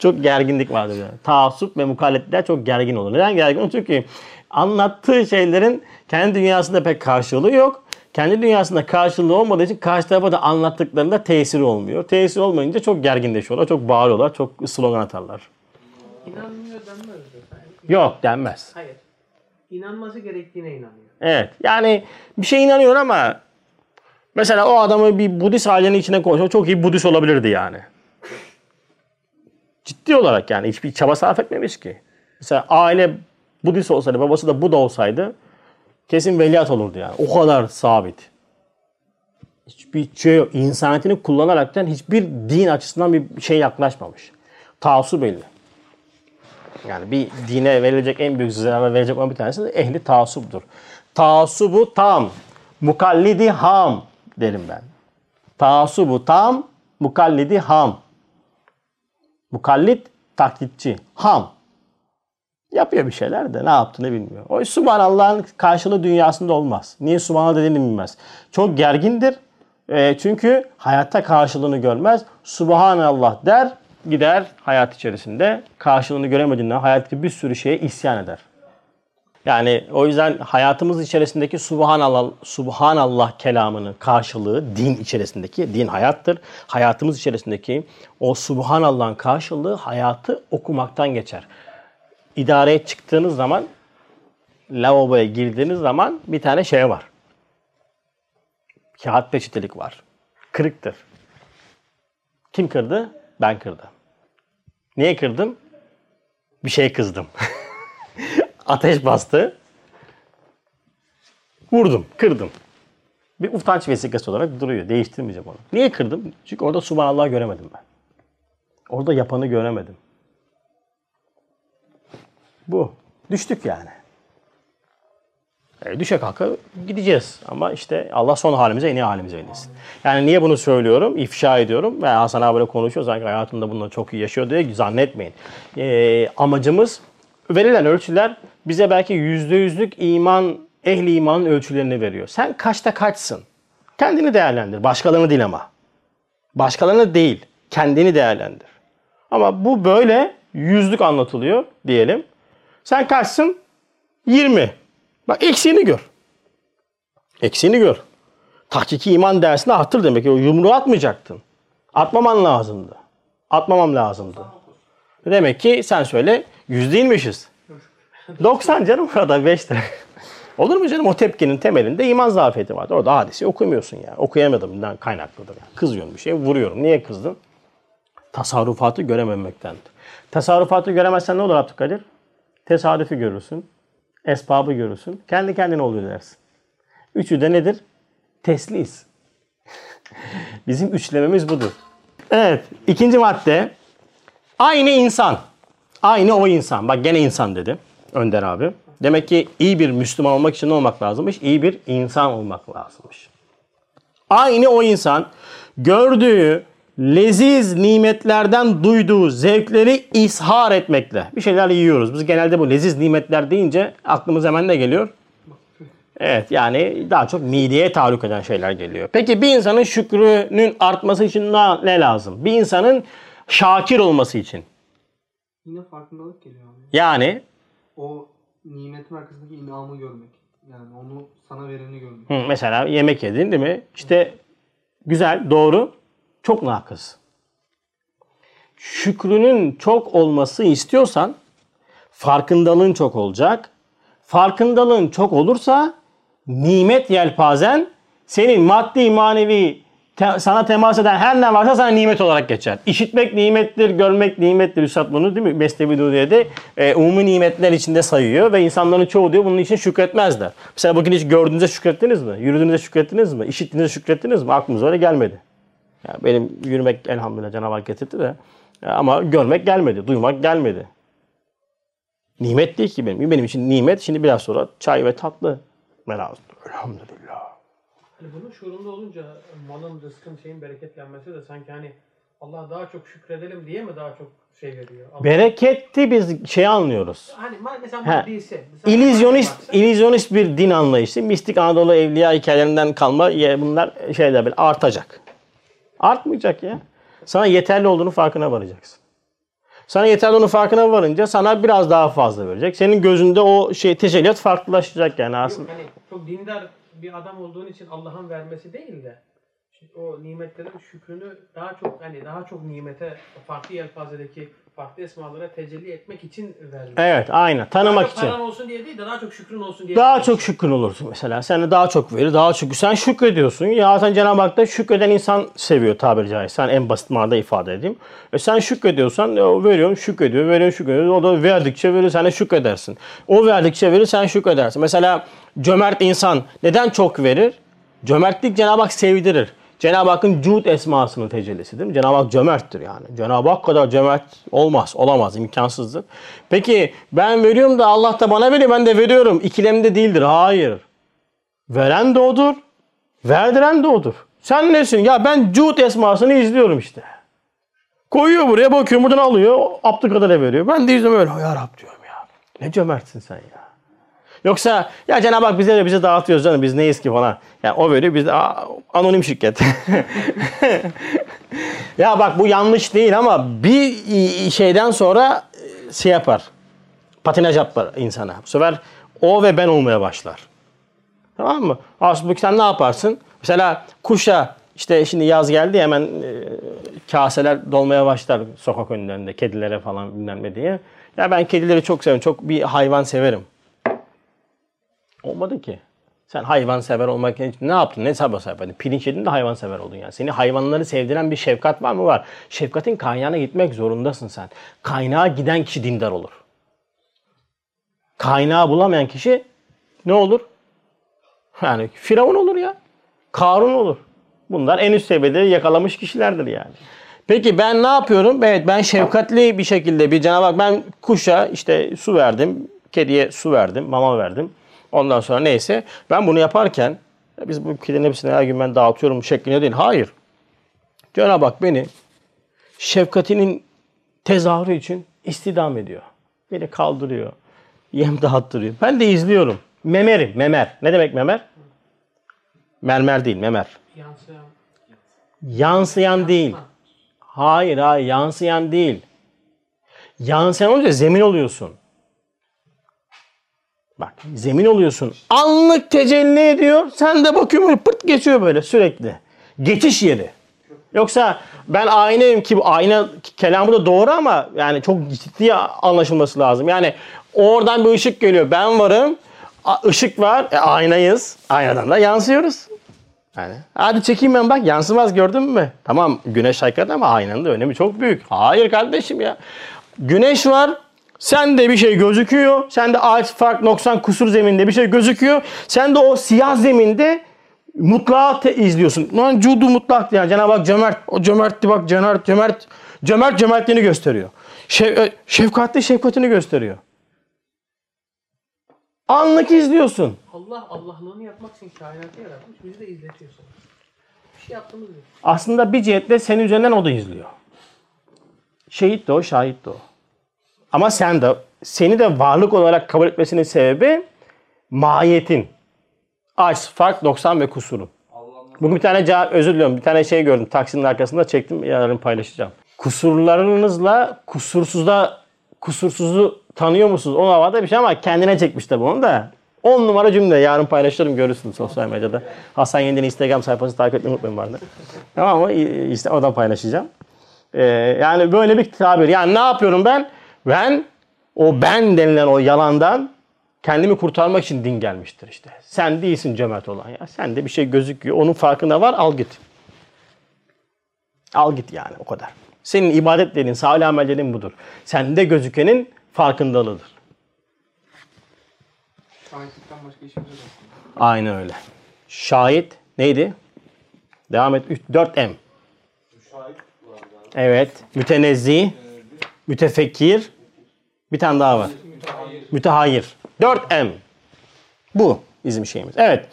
[SPEAKER 1] Çok gerginlik vardır yani. Taassup ve mukallitler çok gergin olur. Neden gergin olur? Çünkü anlattığı şeylerin kendi dünyasında pek karşılığı yok. Kendi dünyasında karşılığı olmadığı için karşı tarafa da anlattıklarında tesiri olmuyor. Tesir olmayınca çok gerginleşiyorlar, çok bağırıyorlar, çok slogan atarlar.
[SPEAKER 4] İnanmıyor denmez efendim.
[SPEAKER 1] Yok denmez.
[SPEAKER 4] Hayır. İnanması gerektiğine inanıyor.
[SPEAKER 1] Evet. Yani bir şey inanıyor ama mesela o adamı bir Budist ailenin içine koysa çok iyi Budist olabilirdi yani. Ciddi olarak yani hiçbir çaba sarf etmemiş ki. Mesela aile Budist olsaydı, babası da Buda olsaydı kesin veliaht olurdu yani. O kadar sabit. Hiçbir şey yok. İnsaniyetini kullanaraktan hiçbir din açısından bir şey yaklaşmamış. Taasub belli. Yani bir dine verilecek en büyük zarar verecek olan bir tanesi de ehli taassubdur. Taassubu tam, mukallidi ham derim ben. Taassubu tam, mukallidi ham. Mukallit taklitçi, ham. Yapıyor bir şeyler de ne yaptığını bilmiyor. O Subhanallah'ın karşılığı dünyasında olmaz. Niye Subhanallah dediğini bilmez. Çok gergindir. E, çünkü hayatta karşılığını görmez. Subhanallah der, gider hayat içerisinde karşılığını göremediğinden hayattaki bir sürü şeye isyan eder. Yani o yüzden hayatımız içerisindeki Subhanallah, Subhanallah kelamının karşılığı din içerisindeki, din hayattır. Hayatımız içerisindeki o Subhanallah'ın karşılığı hayatı okumaktan geçer. İdareye çıktığınız zaman, lavaboya girdiğiniz zaman bir tane şey var. Kağıt peçetelik var. Kırıktır. Kim kırdı? Ben kırdım. Niye kırdım? Bir şey kızdım. Ateş bastı. Vurdum, kırdım. Bir utanç vesikası olarak duruyor. Değiştirmeyeceğim onu. Niye kırdım? Çünkü orada Subhanallah göremedim ben. Orada yapanı göremedim. Bu. Düştük yani. E, düşe kalka gideceğiz. Ama işte Allah son halimize en iyi halimize eylesin. Yani niye bunu söylüyorum? İfşa ediyorum. Ve Hasan abi böyle konuşuyor. Sanki hayatında bunları çok iyi yaşıyor diye zannetmeyin. E, amacımız verilen ölçüler bize belki yüzde yüzlük iman, ehli imanın ölçülerini veriyor. Sen kaçta kaçsın? Kendini değerlendir. Başkalarını değil ama. Başkalarını değil. Kendini değerlendir. Ama bu böyle yüzlük anlatılıyor diyelim. Sen kaçsın? 20. Bak eksiğini gör. Eksiğini gör. Tahkiki iman dersini arttır demek. O yumruğu atmayacaktın. Atmaman lazımdı. Atmamam lazımdı. Demek ki sen söyle yüz değilmişiz. 90 canım orada 5 lira. Olur mu canım o tepkinin temelinde iman zafiyeti vardır. Orada hadisi okumuyorsun ya. Okuyamadığımdan kaynaklıdır. Yani. Kızıyorum bir şey vuruyorum. Niye kızdın? Tasarrufatı görememektendir. Tasarrufatı göremezsen ne olur Abdülkadir? Tesadüfü görürsün. Esbabı görürsün. Kendi kendine oluyor dersin. Üçü de nedir? Teslis. Bizim üçlememiz budur. Evet. ikinci madde. Aynı insan. Aynı o insan. Bak gene insan dedi Önder abi. Demek ki iyi bir Müslüman olmak için ne olmak lazımmış? İyi bir insan olmak lazımmış. Aynı o insan gördüğü leziz nimetlerden duyduğu zevkleri ishar etmekle. Bir şeyler yiyoruz. Biz genelde bu leziz nimetler deyince aklımız hemen ne geliyor? Evet yani daha çok mideye tahallük eden şeyler geliyor. Peki bir insanın şükrünün artması için ne, lazım? Bir insanın şakir olması için.
[SPEAKER 5] Yine farkındalık geliyor.
[SPEAKER 1] Yani
[SPEAKER 5] nimetin arkasındaki inamı görmek. Yani onu sana vereni görmek.
[SPEAKER 1] Hı, mesela yemek yedin değil mi? İşte güzel, doğru, çok nakıs. Şükrünün çok olması istiyorsan farkındalığın çok olacak. Farkındalığın çok olursa nimet yelpazen senin maddi manevi te- sana temas eden her ne varsa sana nimet olarak geçer. İşitmek nimettir, görmek nimettir. Üstad bunu değil mi? Mesnevi Dudiye'de e, umumi nimetler içinde sayıyor ve insanların çoğu diyor bunun için şükretmezler. Mesela bugün hiç gördüğünüzde şükrettiniz mi? Yürüdüğünüzde şükrettiniz mi? İşittiğinizde şükrettiniz mi? Aklımıza öyle gelmedi. Yani benim yürümek elhamdülillah Cenab-ı Hak getirdi de ya ama görmek gelmedi, duymak gelmedi. Nimet değil ki benim. Benim için nimet şimdi biraz sonra çay ve tatlı. Velhasıl. Elhamdülillah.
[SPEAKER 4] Hani bunun şuurunda olunca malın, rızkın, şeyin bereketlenmesi de sanki hani Allah daha çok şükredelim diye mi daha çok şey veriyor? Allah-
[SPEAKER 1] Bereketli biz şey anlıyoruz.
[SPEAKER 4] Hani mesela maddiyse.
[SPEAKER 1] İllüzyonist, illüzyonist bir din anlayışı. Mistik Anadolu evliya hikayelerinden kalma bunlar şeyler böyle artacak. Artmayacak ya. Sana yeterli olduğunu farkına varacaksın. Sana yeterli olduğunu farkına varınca sana biraz daha fazla verecek. Senin gözünde o şey tecelliyat farklılaşacak yani aslında.
[SPEAKER 4] Yok, hani çok dindar bir adam olduğun için Allah'ın vermesi değil de o nimetlerin şükrünü daha çok hani daha çok nimete farklı yelpazedeki farklı esmalara tecelli etmek için verdi.
[SPEAKER 1] Evet aynen tanımak
[SPEAKER 4] daha
[SPEAKER 1] için.
[SPEAKER 4] paran olsun diye değil de daha çok şükrün olsun diye.
[SPEAKER 1] Daha çok şükrün olursun mesela. Sen de daha çok verir, daha çok. Sen şükrediyorsun. Ya sen Cenab-ı Hak da şükreden insan seviyor tabiri caizse. Sen en basit manada ifade edeyim. E sen şükrediyorsan e, o veriyorum şükrediyor, veriyorum şükrediyor. O da verdikçe verir, sen de şükredersin. O verdikçe verir, sen şükredersin. Mesela cömert insan neden çok verir? Cömertlik Cenab-ı Hak sevdirir. Cenab-ı Hakk'ın cud esmasının tecellisidir. Cenab-ı Hak cömerttir yani. Cenab-ı Hak kadar cömert olmaz, olamaz, imkansızdır. Peki ben veriyorum da Allah da bana veriyor, ben de veriyorum. İkilemde değildir. Hayır. Veren de odur, verdiren de odur. Sen nesin? Ya ben cud esmasını izliyorum işte. Koyuyor buraya bakıyorum buradan alıyor. Abdülkadir'e veriyor. Ben de izliyorum öyle. Ya Rab diyorum ya. Ne cömertsin sen ya. Yoksa ya Cenab-ı Hak bize bize dağıtıyoruz canım biz neyiz ki falan. Yani o veriyor biz aa, anonim şirket. ya bak bu yanlış değil ama bir şeyden sonra e, şey yapar. Patinaj yapar insana. Bu sefer o ve ben olmaya başlar. Tamam mı? Aslında sen ne yaparsın? Mesela kuşa işte şimdi yaz geldi hemen e, kaseler dolmaya başlar sokak önlerinde kedilere falan bilmem ne diye. Ya ben kedileri çok severim. Çok bir hayvan severim. Olmadı ki. Sen hayvan sever olmak için ne yaptın? Ne sabah yapmadın? Pirinç yedin de hayvan sever oldun yani. Seni hayvanları sevdiren bir şefkat var mı? Var. Şefkatin kaynağına gitmek zorundasın sen. Kaynağa giden kişi dindar olur. Kaynağı bulamayan kişi ne olur? Yani Firavun olur ya. Karun olur. Bunlar en üst seviyede yakalamış kişilerdir yani. Peki ben ne yapıyorum? Evet ben şefkatli bir şekilde bir Hak ben kuşa işte su verdim, kediye su verdim, mama verdim. Ondan sonra neyse ben bunu yaparken ya biz bu kedinin hepsini her gün ben dağıtıyorum şeklinde değil. Hayır. Cenab-ı Hak beni şefkatinin tezahürü için istidam ediyor. Beni kaldırıyor. Yem dağıttırıyor. Ben de izliyorum. Memerim, memer. Ne demek memer? Mermer değil, memer.
[SPEAKER 4] Yansıyan.
[SPEAKER 1] Yansıyan değil. Hayır, hayır, yansıyan değil. Yansıyan olunca zemin oluyorsun. Bak, zemin oluyorsun. Anlık tecelli ediyor. Sen de bakıyorsun böyle pırt geçiyor böyle sürekli. Geçiş yeri. Yoksa ben aynayım ki ayna kelamı da doğru ama yani çok ciddi anlaşılması lazım. Yani oradan bir ışık geliyor. Ben varım. ışık var. E, aynayız. Aynadan da yansıyoruz. Yani hadi çekeyim ben bak yansımaz gördün mü? Tamam güneş hakikaten ama aynanın da önemi çok büyük. Hayır kardeşim ya. Güneş var. Sende bir şey gözüküyor. Sende ağaç fark noksan kusur zeminde bir şey gözüküyor. Sen de o siyah zeminde mutlağı te- izliyorsun. Lan cudu mutlak yani Cenab-ı Hak cömert. O cömertti bak cömert cömert. Cömert cömertliğini gösteriyor. Şef- şefkatli şefkatini gösteriyor. Anlık izliyorsun.
[SPEAKER 4] Allah Allah'lığını yapmak için kainatı yaratmış. Bizi de izletiyor sana. Bir şey yaptığımız yok.
[SPEAKER 1] aslında bir cihetle senin üzerinden o da izliyor. Şehit de o, şahit de o. Ama sen de seni de varlık olarak kabul etmesinin sebebi mahiyetin. Aç, fark, 90 ve kusurun. Bugün bir tane cevap, özür diliyorum. Bir tane şey gördüm. Taksinin arkasında çektim. Yarın paylaşacağım. Kusurlarınızla kusursuzda kusursuzu tanıyor musunuz? O havada bir şey ama kendine çekmiş tabii onu da. 10 numara cümle. Yarın paylaşırım görürsünüz sosyal medyada. Hasan Yendi'nin Instagram sayfasını takip etmeyi unutmayın arada. Tamam mı? İşte oradan paylaşacağım. Ee, yani böyle bir tabir. Yani ne yapıyorum ben? Ben o ben denilen o yalandan kendimi kurtarmak için din gelmiştir işte. Sen değilsin cömert olan ya. Sende bir şey gözüküyor. Onun farkında var. Al git. Al git yani o kadar. Senin ibadetlerin, salih amellerin budur. Sende gözükenin farkındalığıdır.
[SPEAKER 5] Şahitlikten başka işimiz yok aslında.
[SPEAKER 1] Aynen öyle. Şahit neydi? Devam et. 4M. Evet. Mütenezzi. Mütefekkir. Bir tane daha var. Mütehayir. 4M. Bu bizim şeyimiz. Evet.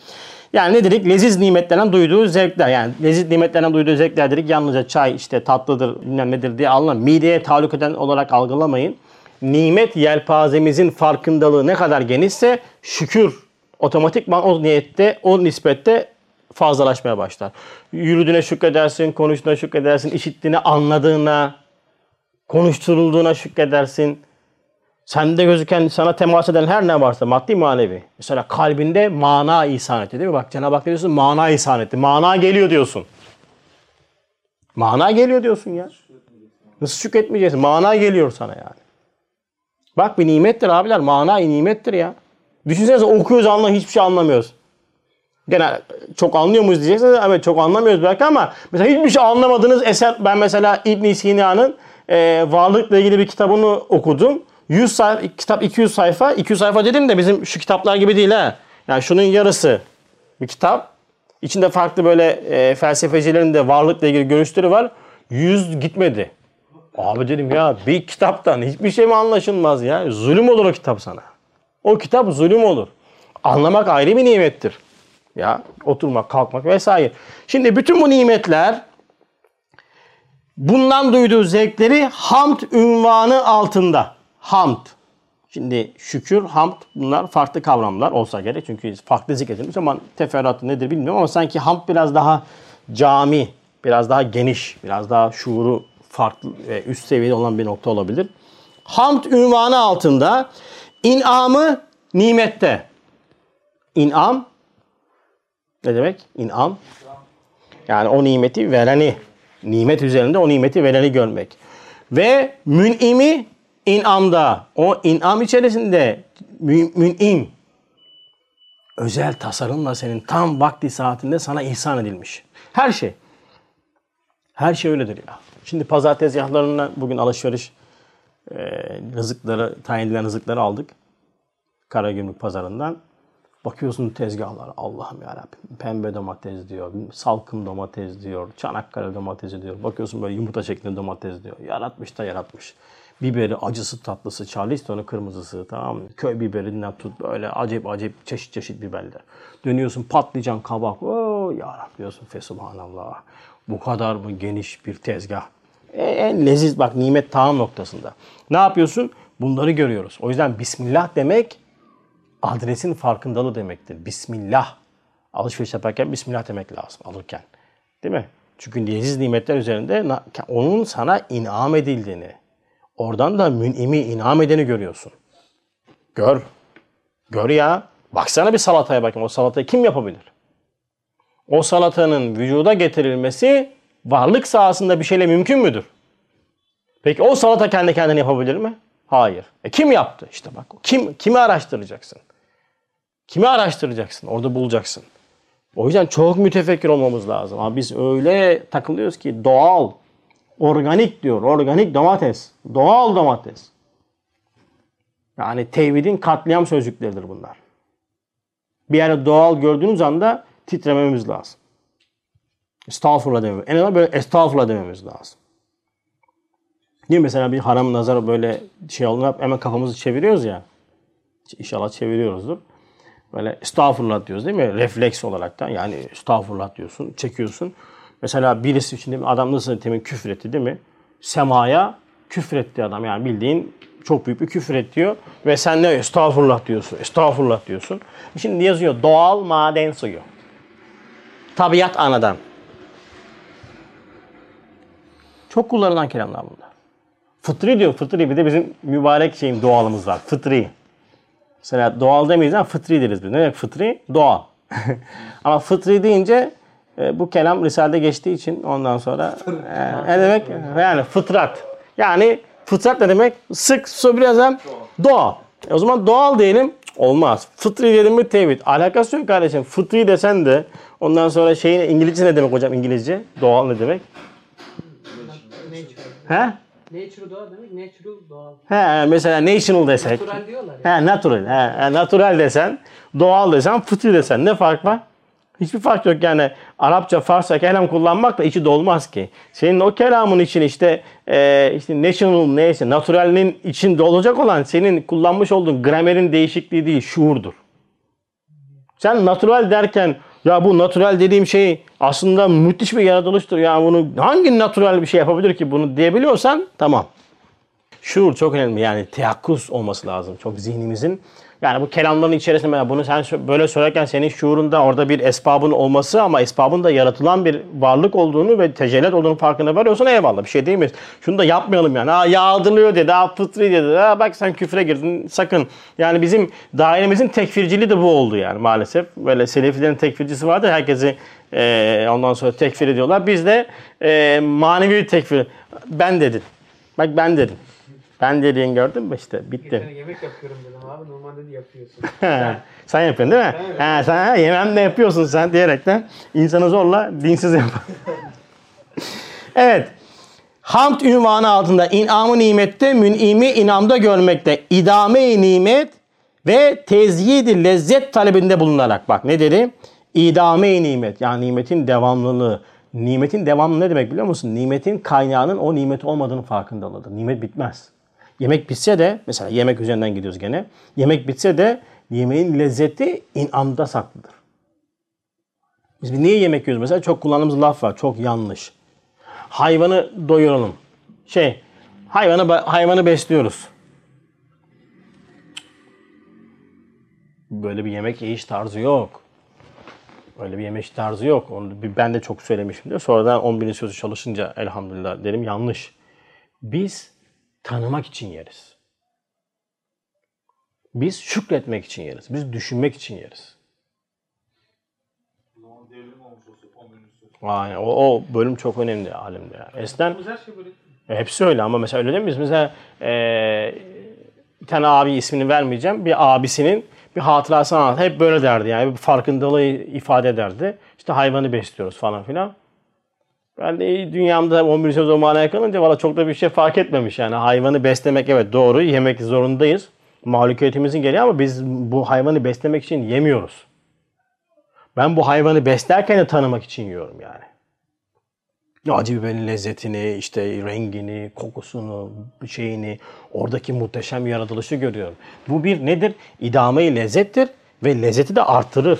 [SPEAKER 1] Yani ne dedik? Leziz nimetlerden duyduğu zevkler. Yani leziz nimetlerden duyduğu zevkler dedik. Yalnızca çay işte tatlıdır bilmem nedir diye anlamayın. Mideye tahallük eden olarak algılamayın. Nimet yelpazemizin farkındalığı ne kadar genişse şükür otomatikman o niyette, o nispette fazlalaşmaya başlar. Yürüdüğüne şükredersin, konuştuğuna şükredersin, işittiğine, anladığına, konuşturulduğuna şükredersin. Sende gözüken, sana temas eden her ne varsa maddi manevi. Mesela kalbinde mana ihsan etti değil mi? Bak Cenab-ı Hak diyorsun? Mana ihsan etti. Mana geliyor diyorsun. Mana geliyor diyorsun ya. Nasıl şükretmeyeceksin? Mana geliyor sana yani. Bak bir nimettir abiler. Mana nimettir ya. Düşünsenize okuyoruz anla hiçbir şey anlamıyoruz. Gene çok anlıyor muyuz diyeceksiniz. Evet çok anlamıyoruz belki ama mesela hiçbir şey anlamadığınız eser ben mesela İbn Sina'nın e, varlıkla ilgili bir kitabını okudum. 100 sayfa, kitap 200 sayfa. 200 sayfa dedim de bizim şu kitaplar gibi değil ha. Yani şunun yarısı bir kitap. İçinde farklı böyle e, felsefecilerin de varlıkla ilgili görüşleri var. 100 gitmedi. Abi dedim ya bir kitaptan hiçbir şey mi anlaşılmaz ya? Zulüm olur o kitap sana. O kitap zulüm olur. Anlamak ayrı bir nimettir. Ya oturmak, kalkmak vesaire. Şimdi bütün bu nimetler bundan duyduğu zevkleri hamd ünvanı altında. Hamd. Şimdi şükür, hamd bunlar farklı kavramlar olsa gerek. Çünkü farklı zikredilmiş ama teferruatı nedir bilmiyorum ama sanki hamd biraz daha cami, biraz daha geniş, biraz daha şuuru farklı ve üst seviyede olan bir nokta olabilir. Hamd ünvanı altında inamı nimette. İnam ne demek? İnam. Yani o nimeti vereni, nimet üzerinde o nimeti vereni görmek. Ve mün'imi inamda, o inam içerisinde mü- mün'im, özel tasarımla senin tam vakti saatinde sana ihsan edilmiş. Her şey. Her şey öyledir ya. Şimdi pazar tezgahlarından bugün alışveriş e, rızıkları, tayin edilen rızıkları aldık. Karagümrük pazarından. Bakıyorsun tezgahlar Allah'ım yarabbim. Pembe domates diyor, salkım domates diyor, Çanakkale domatesi diyor. Bakıyorsun böyle yumurta şeklinde domates diyor. Yaratmış da yaratmış. Biberi acısı tatlısı, Charleston'u kırmızısı tamam mı? Köy biberinden tut böyle acayip acayip çeşit çeşit biberler. Dönüyorsun patlıcan kabak. Oo ya diyorsun fesubhanallah. Bu kadar mı geniş bir tezgah? E, En leziz bak nimet tamam noktasında. Ne yapıyorsun? Bunları görüyoruz. O yüzden Bismillah demek adresin farkındalığı demektir. Bismillah. Alışveriş yaparken Bismillah demek lazım alırken. Değil mi? Çünkü leziz nimetler üzerinde onun sana inam edildiğini, oradan da münimi inam edeni görüyorsun. Gör. Gör ya. Baksana bir salataya bakayım. O salatayı kim yapabilir? O salatanın vücuda getirilmesi varlık sahasında bir şeyle mümkün müdür? Peki o salata kendi kendine yapabilir mi? Hayır. E kim yaptı? İşte bak. Kim kimi araştıracaksın? Kimi araştıracaksın? Orada bulacaksın. O yüzden çok mütefekkir olmamız lazım. Ama biz öyle takılıyoruz ki doğal, organik diyor. Organik domates. Doğal domates. Yani tevhidin katliam sözcükleridir bunlar. Bir yerde doğal gördüğünüz anda titrememiz lazım. Estağfurullah dememiz. En azından böyle estağfurullah dememiz lazım. Değil mi? Mesela bir haram nazar böyle şey olduğunda hemen kafamızı çeviriyoruz ya. İnşallah çeviriyoruzdur. Böyle estağfurullah diyoruz değil mi? Refleks olaraktan yani estağfurullah diyorsun, çekiyorsun. Mesela birisi şimdi adam nasıl temin küfür etti değil mi? Semaya küfür etti adam yani bildiğin çok büyük bir küfür ediyor ve sen ne estağfurullah diyorsun, estağfurullah diyorsun. Şimdi yazıyor doğal maden suyu. Tabiat anadan. Çok kullanılan kelamlar bunlar. Fıtri diyor, fıtri. Bir de bizim mübarek şeyim doğalımız var. Fıtri. Mesela doğal demeyiz ama fıtri deriz biz. Ne demek fıtri? Doğal. ama fıtri deyince e, bu kelam Risale'de geçtiği için ondan sonra e, ne demek? Yani fıtrat. Yani fıtrat ne demek? Sık, su biraz hem doğal. E, o zaman doğal diyelim. Olmaz. Fıtri diyelim mi tevhid. Alakası yok kardeşim. Fıtri desen de ondan sonra şeyin İngilizce ne demek hocam İngilizce? Doğal ne demek? He?
[SPEAKER 4] Natural doğa demek natural doğal.
[SPEAKER 1] He mesela national desek.
[SPEAKER 4] Natural diyorlar ya.
[SPEAKER 1] He natural. He, natural desen, doğal desen, fıtri desen ne fark var? Hiçbir fark yok yani Arapça, Farsça kelam kullanmakla içi dolmaz ki. Senin o kelamın için işte e, işte national neyse naturalinin içinde olacak olan senin kullanmış olduğun gramerin değişikliği değil, şuurdur. Sen natural derken ya bu natural dediğim şey aslında müthiş bir yaratılıştır. Ya bunu hangi natural bir şey yapabilir ki bunu diyebiliyorsan tamam. Şuur çok önemli yani teyakkuz olması lazım çok zihnimizin. Yani bu kelamların içerisinde mesela bunu sen böyle söylerken senin şuurunda orada bir esbabın olması ama esbabın da yaratılan bir varlık olduğunu ve tecellit olduğunu farkına varıyorsan eyvallah bir şey değil mi? Şunu da yapmayalım yani. Ha yağdırılıyor dedi, ha fıtri dedi. Ha bak sen küfre girdin sakın. Yani bizim dairemizin tekfirciliği de bu oldu yani maalesef. Böyle selefilerin tekfircisi vardı herkesi e, ondan sonra tekfir ediyorlar. Biz de e, manevi tekfir. Ben dedin. Bak ben dedim. Ben dediğin gördün mü işte bitti.
[SPEAKER 4] Geçen yemek yapıyorum dedim abi normalde de yapıyorsun.
[SPEAKER 1] He, sen yapıyorsun değil mi?
[SPEAKER 4] Ben
[SPEAKER 1] He, sen ha, yemem de yapıyorsun sen diyerekten insanı zorla dinsiz yap. evet. Hamd ünvanı altında inamı nimette, münimi inamda görmekte, idame-i nimet ve tezyid lezzet talebinde bulunarak. Bak ne dedi? İdame-i nimet yani nimetin devamlılığı. Nimetin devamlı ne demek biliyor musun? Nimetin kaynağının o nimet olmadığını farkındalığıdır. Nimet bitmez. Yemek bitse de mesela yemek üzerinden gidiyoruz gene. Yemek bitse de yemeğin lezzeti inamda saklıdır. Biz niye yemek yiyoruz? Mesela çok kullandığımız laf var. Çok yanlış. Hayvanı doyuralım. Şey, hayvanı hayvanı besliyoruz. Böyle bir yemek yiyiş tarzı yok. Öyle bir yemek tarzı yok. Onu bir- ben de çok söylemişimdir. Sonradan 10 binin sözü çalışınca elhamdülillah dedim yanlış. Biz tanımak için yeriz. Biz şükretmek için yeriz. Biz düşünmek için yeriz.
[SPEAKER 3] O zaman devrim olmuş olsa 10 bin üstü.
[SPEAKER 1] Aynen. O, o bölüm çok önemli alemde. Yani. Eskiden
[SPEAKER 4] şey
[SPEAKER 1] hepsi öyle ama mesela öyle değil mi? Biz mesela e, bir tane abi ismini vermeyeceğim. Bir abisinin bir hatırasını anlat. Hep böyle derdi yani. Bir farkındalığı ifade ederdi. İşte hayvanı besliyoruz falan filan. Ben de dünyamda 11 söz o manaya kalınca valla çok da bir şey fark etmemiş yani. Hayvanı beslemek evet doğru. Yemek zorundayız. mahlukiyetimizin gereği ama biz bu hayvanı beslemek için yemiyoruz. Ben bu hayvanı beslerken de tanımak için yiyorum yani. Acı biberin lezzetini, işte rengini, kokusunu, şeyini, oradaki muhteşem yaratılışı görüyorum. Bu bir nedir? İdame-i lezzettir ve lezzeti de artırır.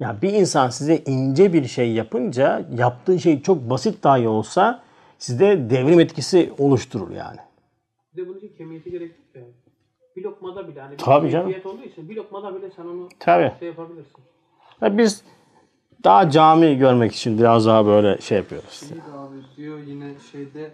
[SPEAKER 1] Ya bir insan size ince bir şey yapınca yaptığı şey çok basit dahi olsa sizde devrim etkisi oluşturur yani.
[SPEAKER 4] Bir de bunun için kemiyeti gerek yok yani. Bir lokmada bile hani bir
[SPEAKER 1] Tabii canım.
[SPEAKER 4] olduğu için bir lokmada bile sen onu
[SPEAKER 1] Tabii.
[SPEAKER 4] şey yapabilirsin.
[SPEAKER 1] Ya biz daha cami görmek için biraz daha böyle şey yapıyoruz.
[SPEAKER 5] İyi de abi diyor yine şeyde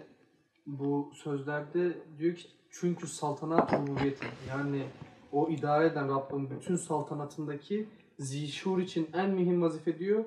[SPEAKER 5] bu sözlerde diyor ki çünkü saltanat rububiyeti yani o idare eden Rabbin bütün saltanatındaki zişur için en mühim vazife diyor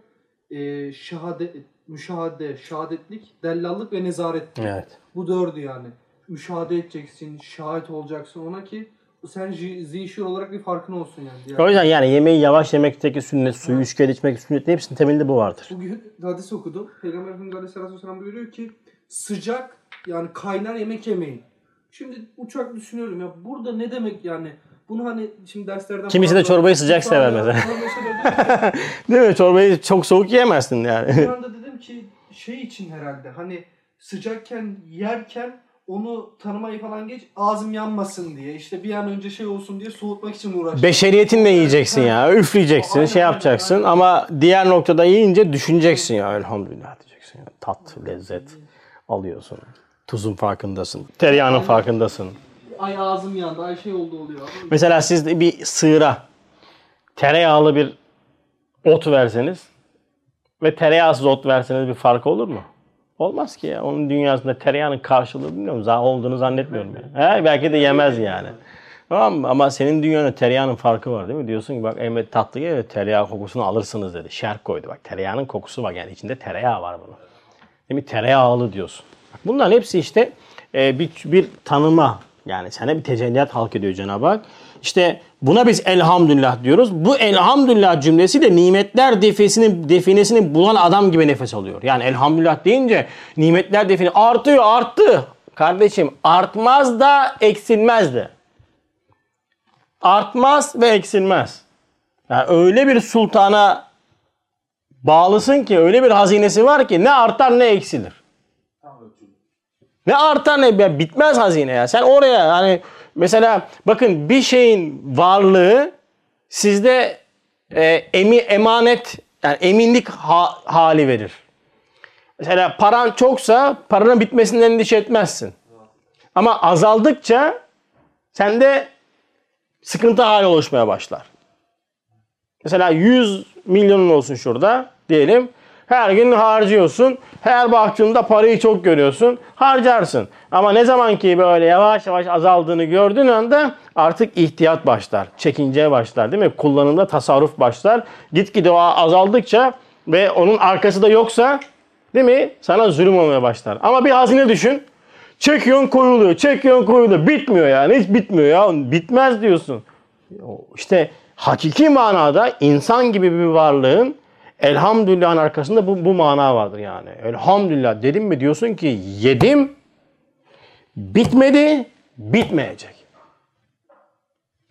[SPEAKER 5] e, şehadet, müşahede, şehadetlik, dellallık ve nezaret.
[SPEAKER 1] Evet.
[SPEAKER 5] Bu dördü yani. Müşahede edeceksin, şahit olacaksın ona ki sen zi- zişur olarak bir farkın olsun yani. Diğer-
[SPEAKER 1] O yüzden yani yemeği yavaş yemekteki sünnet, suyu üç kere içmek sünnet hepsinin temelinde bu vardır.
[SPEAKER 5] Bugün hadis okudum. Peygamber Efendimiz Aleyhisselatü Vesselam buyuruyor ki sıcak yani kaynar yemek yemeyin. Şimdi uçak düşünüyorum ya burada ne demek yani bunu hani şimdi derslerden
[SPEAKER 1] Kimisi de çorbayı sıcak sever mesela. Değil mi? Çorbayı çok soğuk yiyemezsin yani.
[SPEAKER 5] Bir anda dedim ki şey için herhalde hani sıcakken yerken onu tanımayı falan geç ağzım yanmasın diye işte bir an önce şey olsun diye soğutmak için uğraştım.
[SPEAKER 1] Beşeriyetinle yiyeceksin ya. Üfleyeceksin,
[SPEAKER 5] Aynen,
[SPEAKER 1] şey yapacaksın
[SPEAKER 5] aynen.
[SPEAKER 1] ama diğer noktada yiyince düşüneceksin ya. Elhamdülillah diyeceksin. ya. Tat, lezzet alıyorsun. Tuzun farkındasın. Tereyağının farkındasın.
[SPEAKER 5] Ay ağzım yandı ay şey oldu oluyor.
[SPEAKER 1] Mesela siz de bir sığıra tereyağlı bir ot verseniz ve tereyağsız ot verseniz bir fark olur mu? Olmaz ki ya. Onun dünyasında tereyağının karşılığı bilmiyorum. Zaten olduğunu zannetmiyorum. Yani. He, belki de yemez yani. Tamam mı? Ama senin dünyada tereyağının farkı var değil mi? Diyorsun ki bak Emret tatlı geliyor tereyağı kokusunu alırsınız dedi. Şerh koydu bak tereyağının kokusu var yani içinde tereyağı var bunun. Değil mi? Tereyağlı diyorsun. Bunların hepsi işte e, bir, bir tanıma. Yani sana bir tecelliyat halk ediyor Cenab-ı Hak. İşte buna biz elhamdülillah diyoruz. Bu elhamdülillah cümlesi de nimetler defesini, definesini bulan adam gibi nefes alıyor. Yani elhamdülillah deyince nimetler defini artıyor arttı. Kardeşim artmaz da eksilmez de. Artmaz ve eksilmez. Yani öyle bir sultana bağlısın ki öyle bir hazinesi var ki ne artar ne eksilir. Ne artar ne ya bitmez hazine ya. Sen oraya hani mesela bakın bir şeyin varlığı sizde e, emi, emanet yani eminlik ha- hali verir. Mesela paran çoksa paranın bitmesinden endişe etmezsin. Ama azaldıkça sende sıkıntı hali oluşmaya başlar. Mesela 100 milyonun olsun şurada diyelim. Her gün harcıyorsun. Her baktığında parayı çok görüyorsun. Harcarsın. Ama ne zaman ki böyle yavaş yavaş azaldığını gördüğün anda artık ihtiyat başlar. Çekinceye başlar değil mi? Kullanımda tasarruf başlar. Gitgide o azaldıkça ve onun arkası da yoksa değil mi? Sana zulüm olmaya başlar. Ama bir hazine düşün. Çekiyorsun koyuluyor, çekiyorsun koyuluyor. Bitmiyor yani. Hiç bitmiyor ya. Bitmez diyorsun. İşte hakiki manada insan gibi bir varlığın elhamdülillahın arkasında bu, bu mana vardır yani. Elhamdülillah dedim mi diyorsun ki yedim, bitmedi, bitmeyecek.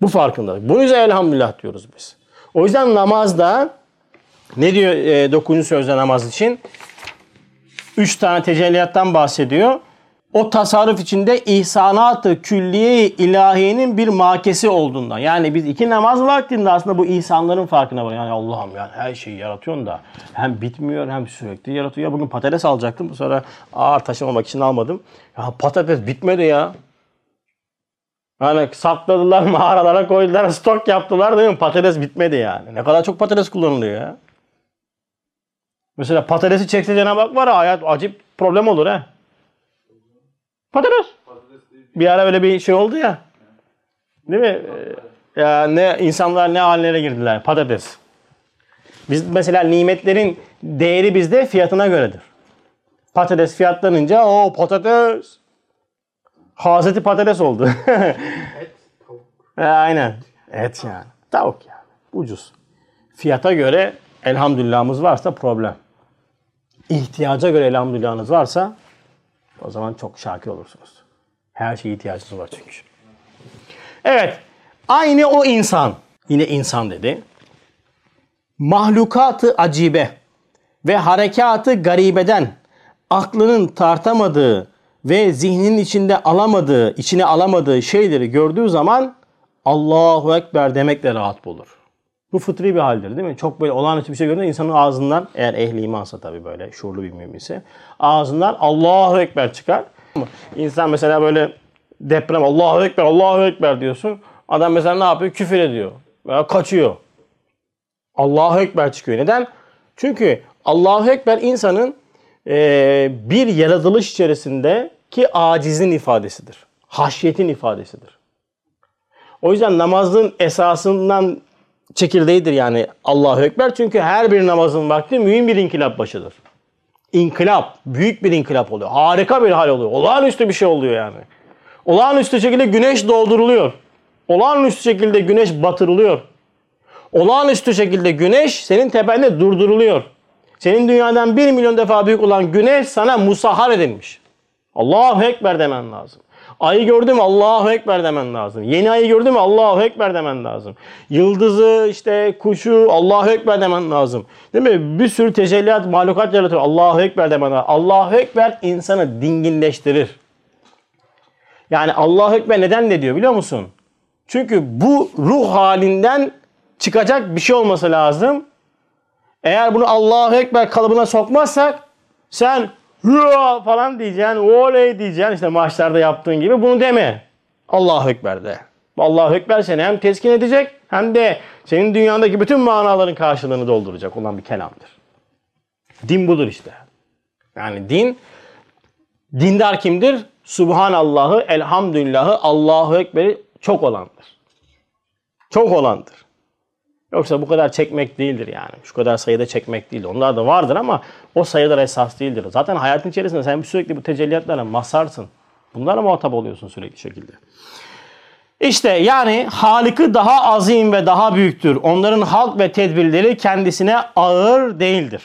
[SPEAKER 1] Bu farkındalık. Bunun yüzden elhamdülillah diyoruz biz. O yüzden namazda ne diyor e, 9. sözde namaz için? Üç tane tecelliyattan bahsediyor. O tasarruf içinde ihsanat-ı külliye ilahiyenin bir makesi olduğundan. Yani biz iki namaz vaktinde aslında bu ihsanların farkına var. Yani Allah'ım yani her şeyi yaratıyorsun da hem bitmiyor hem sürekli yaratıyor. Ya bugün patates alacaktım. Bu sonra ağır taşımamak için almadım. Ya patates bitmedi ya. Hani sakladılar mağaralara koydular stok yaptılar değil mi? Patates bitmedi yani. Ne kadar çok patates kullanılıyor ya. Mesela patatesi çekse Cenab-ı Hak var ya hayat acip problem olur ha. Patates. Bir ara öyle bir şey oldu ya. Değil mi? Ee, Ya ne insanlar ne hallere girdiler. Patates. Biz mesela nimetlerin değeri bizde fiyatına göredir. Patates fiyatlanınca o patates. Hazreti patates oldu.
[SPEAKER 4] Et, tavuk.
[SPEAKER 1] E, Aynen. Et yani. Tavuk yani. Ucuz. Fiyata göre elhamdülillahımız varsa problem. İhtiyaca göre elhamdülillahınız varsa o zaman çok şakir olursunuz. Her şeye ihtiyacınız var çünkü. Evet. Aynı o insan. Yine insan dedi. Mahlukatı acibe ve harekatı garibeden aklının tartamadığı ve zihninin içinde alamadığı, içine alamadığı şeyleri gördüğü zaman Allahu Ekber demekle rahat bulur. Bu fıtri bir haldir değil mi? Çok böyle olağanüstü bir şey gördüğünde insanın ağzından eğer ehli imansa tabii böyle şuurlu bir müminse ağzından Allahu Ekber çıkar. İnsan mesela böyle deprem Allahu Ekber Allahu Ekber diyorsun. Adam mesela ne yapıyor? Küfür ediyor. Veya kaçıyor. Allahu Ekber çıkıyor. Neden? Çünkü Allahu Ekber insanın eee, bir yaratılış içerisindeki acizin ifadesidir. Haşyetin ifadesidir. O yüzden namazın esasından çekirdeğidir yani Allahu Ekber. Çünkü her bir namazın vakti mühim bir inkılap başıdır. İnkılap, büyük bir inkılap oluyor. Harika bir hal oluyor. Olağanüstü bir şey oluyor yani. Olağanüstü şekilde güneş dolduruluyor. Olağanüstü şekilde güneş batırılıyor. Olağanüstü şekilde güneş senin tepende durduruluyor. Senin dünyadan bir milyon defa büyük olan güneş sana musahhar edilmiş. Allahu Ekber demen lazım. Ayı gördün mü Allahu Ekber demen lazım. Yeni ayı gördün mü Allahu Ekber demen lazım. Yıldızı işte kuşu Allahu Ekber demen lazım. Değil mi? Bir sürü tecelliyat, mahlukat yaratıyor. Allahu Ekber demen lazım. Allahu Ekber insanı dinginleştirir. Yani Allahu Ekber neden de diyor biliyor musun? Çünkü bu ruh halinden çıkacak bir şey olması lazım. Eğer bunu Allahu Ekber kalıbına sokmazsak sen hüa falan diyeceksin, oley diyeceksin işte maçlarda yaptığın gibi bunu deme. Allahu Ekber de. Allahu Ekber seni hem teskin edecek hem de senin dünyadaki bütün manaların karşılığını dolduracak olan bir kelamdır. Din budur işte. Yani din, dindar kimdir? Subhanallahı, elhamdülillahı, Allahu Ekber'i çok olandır. Çok olandır. Yoksa bu kadar çekmek değildir yani. Şu kadar sayıda çekmek değildir. Onlar da vardır ama o sayılar esas değildir. Zaten hayatın içerisinde sen sürekli bu tecelliyatlarla masarsın. Bunlarla muhatap oluyorsun sürekli şekilde. İşte yani Halık'ı daha azim ve daha büyüktür. Onların halk ve tedbirleri kendisine ağır değildir.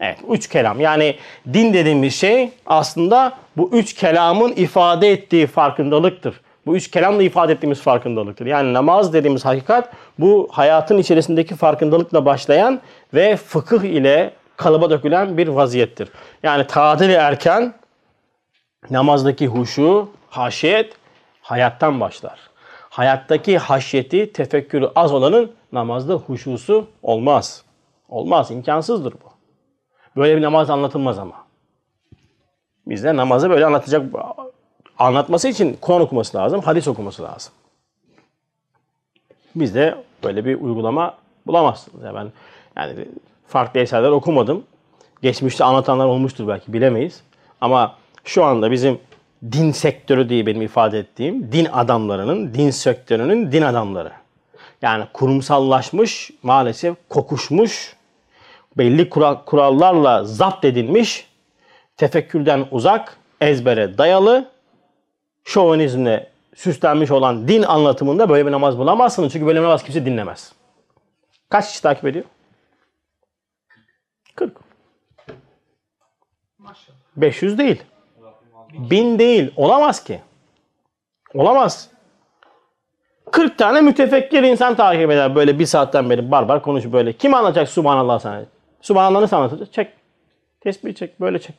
[SPEAKER 1] Evet, üç kelam. Yani din dediğimiz şey aslında bu üç kelamın ifade ettiği farkındalıktır. Bu üç kelamla ifade ettiğimiz farkındalıktır. Yani namaz dediğimiz hakikat bu hayatın içerisindeki farkındalıkla başlayan ve fıkıh ile kalıba dökülen bir vaziyettir. Yani tadil erken namazdaki huşu, haşiyet hayattan başlar. Hayattaki haşyeti, tefekkürü az olanın namazda huşusu olmaz. Olmaz, imkansızdır bu. Böyle bir namaz anlatılmaz ama. Bizde namazı böyle anlatacak anlatması için Kur'an okuması lazım, hadis okuması lazım. Bizde böyle bir uygulama bulamazsınız. Yani yani farklı eserler okumadım. Geçmişte anlatanlar olmuştur belki bilemeyiz. Ama şu anda bizim din sektörü diye benim ifade ettiğim din adamlarının, din sektörünün din adamları. Yani kurumsallaşmış, maalesef kokuşmuş, belli kural, kurallarla zapt edilmiş, tefekkürden uzak, ezbere dayalı, şovenizmle süslenmiş olan din anlatımında böyle bir namaz bulamazsınız. Çünkü böyle bir namaz kimse dinlemez. Kaç kişi takip ediyor? 40.
[SPEAKER 4] Maşallah.
[SPEAKER 1] 500 değil. 1000 değil. Olamaz ki. Olamaz. 40 tane mütefekkir insan takip eder böyle bir saatten beri barbar konuşup böyle. Kim anlatacak Subhanallah sana? Subhanallah nasıl anlatacak? Çek. Tesbih çek. Böyle çek.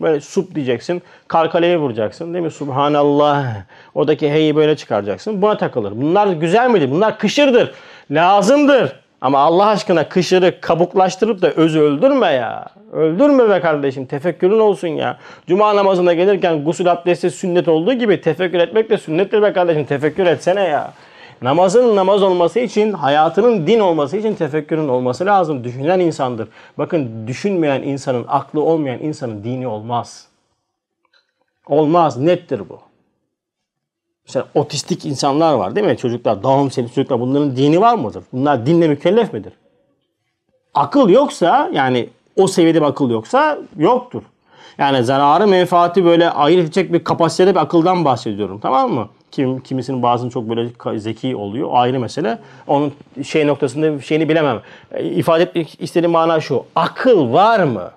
[SPEAKER 1] Böyle sup diyeceksin. Kalkaleye vuracaksın değil mi? Subhanallah. Oradaki heyi böyle çıkaracaksın. Buna takılır. Bunlar güzel midir? Bunlar kışırdır. Lazımdır. Ama Allah aşkına kışırı kabuklaştırıp da özü öldürme ya. Öldürme be kardeşim. Tefekkürün olsun ya. Cuma namazına gelirken gusül abdesti sünnet olduğu gibi tefekkür etmek de sünnettir be kardeşim. Tefekkür etsene ya. Namazın namaz olması için, hayatının din olması için tefekkürün olması lazım. Düşünen insandır. Bakın düşünmeyen insanın, aklı olmayan insanın dini olmaz. Olmaz. Nettir bu. Mesela otistik insanlar var değil mi? Çocuklar, Down sendromu çocuklar bunların dini var mıdır? Bunlar dinle mükellef midir? Akıl yoksa yani o seviyede bir akıl yoksa yoktur. Yani zararı menfaati böyle ayırt edecek bir kapasitede bir akıldan bahsediyorum tamam mı? Kim, kimisinin bazının çok böyle zeki oluyor o ayrı mesele. Onun şey noktasında şeyini bilemem. E, ifade etmek istediğim mana şu. Akıl var mı?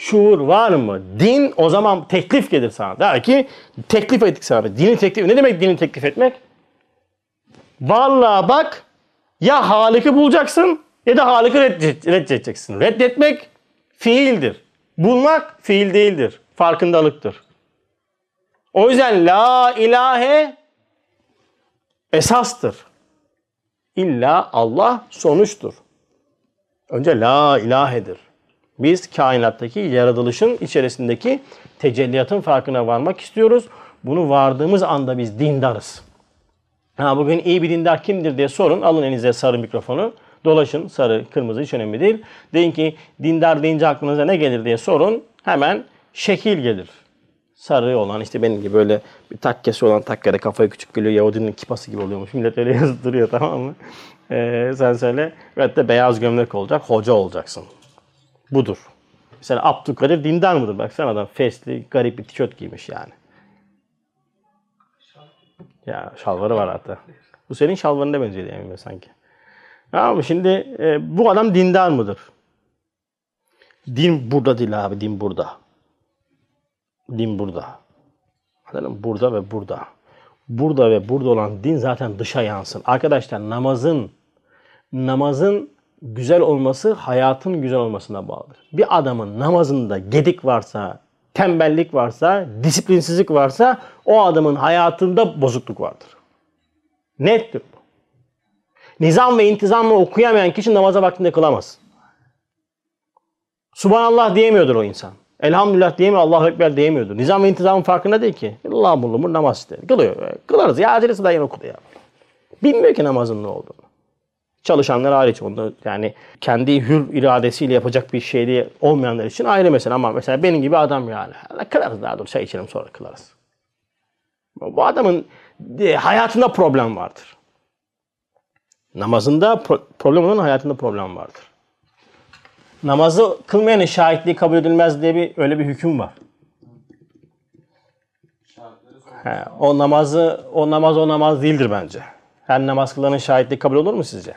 [SPEAKER 1] Şuur var mı? Din o zaman teklif gelir sana. Der ki teklif ettik sana. Dini teklif. Ne demek dini teklif etmek? Vallahi bak ya Halık'ı bulacaksın ya da reddet- reddedeceksin. Reddetmek fiildir. Bulmak fiil değildir. Farkındalıktır. O yüzden la ilahe esastır. İlla Allah sonuçtur. Önce la ilahedir. Biz kainattaki yaratılışın içerisindeki tecelliyatın farkına varmak istiyoruz. Bunu vardığımız anda biz dindarız. Ha, bugün iyi bir dindar kimdir diye sorun. Alın elinize sarı mikrofonu. Dolaşın. Sarı, kırmızı hiç önemli değil. Deyin ki dindar deyince aklınıza ne gelir diye sorun. Hemen şekil gelir. Sarı olan işte benim gibi böyle bir takkesi olan takkede kafayı küçük geliyor. Yahudinin kipası gibi oluyormuş. Millet öyle yazdırıyor tamam mı? Ee, sen söyle. Evet de beyaz gömlek olacak. Hoca olacaksın. Budur. Mesela Abdülkadir dindar mıdır? Baksana adam fesli, garip bir tişört giymiş yani. Ya şalvarı var hatta. Bu senin şalvarına benziyor yani sanki. Ama şimdi e, bu adam dindar mıdır? Din burada değil abi, din burada. Din burada. Anladın? Burada ve burada. Burada ve burada olan din zaten dışa yansın. Arkadaşlar namazın namazın güzel olması hayatın güzel olmasına bağlıdır. Bir adamın namazında gedik varsa, tembellik varsa, disiplinsizlik varsa o adamın hayatında bozukluk vardır. Nettir bu. Nizam ve intizamla okuyamayan kişi namaza vaktinde kılamaz. Subhanallah diyemiyordur o insan. Elhamdülillah diyemiyor, Allahu Ekber diyemiyordur. Nizam ve intizamın farkında değil ki. Allah bulur namaz işte. Kılıyor. Kılarız ya acelesi dayan okudu ya. Bilmiyor ki namazın ne olduğunu. Çalışanlar hariç onda yani kendi hür iradesiyle yapacak bir şey olmayanlar için ayrı mesela ama mesela benim gibi adam yani. Kılarız daha dur çay içelim sonra kılarız. Bu adamın hayatında problem vardır. Namazında pro- problem olan hayatında problem vardır. Namazı kılmayanın şahitliği kabul edilmez diye bir öyle bir hüküm var. He, o namazı o namaz o namaz değildir bence. Her namaz kılanın şahitliği kabul olur mu sizce?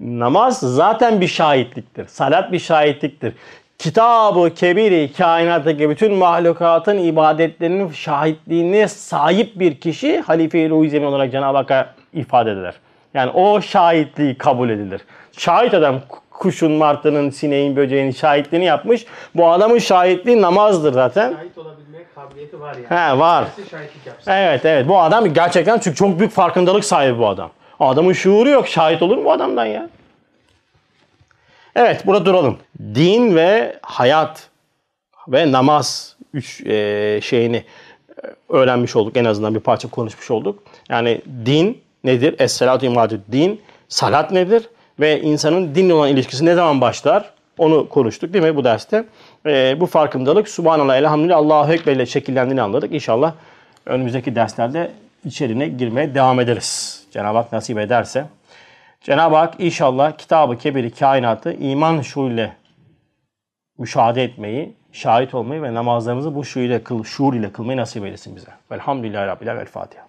[SPEAKER 1] Namaz zaten bir şahitliktir. Salat bir şahitliktir. Kitabı kebiri kainattaki bütün mahlukatın ibadetlerinin şahitliğine sahip bir kişi halife-i ruhi zemin olarak Cenab-ı Hakk'a ifade eder. Yani o şahitliği kabul edilir. Şahit adam kuşun, martının, sineğin, böceğin şahitliğini yapmış. Bu adamın şahitliği namazdır zaten.
[SPEAKER 4] Şahit olabilmeye kabiliyeti var yani.
[SPEAKER 1] He var. Evet evet bu adam gerçekten çünkü çok büyük farkındalık sahibi bu adam. Adamın şuuru yok. Şahit olur mu adamdan ya? Evet burada duralım. Din ve hayat ve namaz üç e, şeyini e, öğrenmiş olduk. En azından bir parça konuşmuş olduk. Yani din nedir? Es-salatu imadü din. Salat nedir? Ve insanın dinle olan ilişkisi ne zaman başlar? Onu konuştuk değil mi bu derste? E, bu farkındalık Subhanallah, Elhamdülillah, Allahu Ekber ile şekillendiğini anladık. İnşallah önümüzdeki derslerde içerine girmeye devam ederiz. Cenab-ı Hak nasip ederse. Cenab-ı Hak inşallah kitabı kebiri kainatı iman şuuruyla müşahede etmeyi, şahit olmayı ve namazlarımızı bu şuur ile, kıl, şuur ile kılmayı nasip eylesin bize. Velhamdülillahi Rabbil. El Fatiha.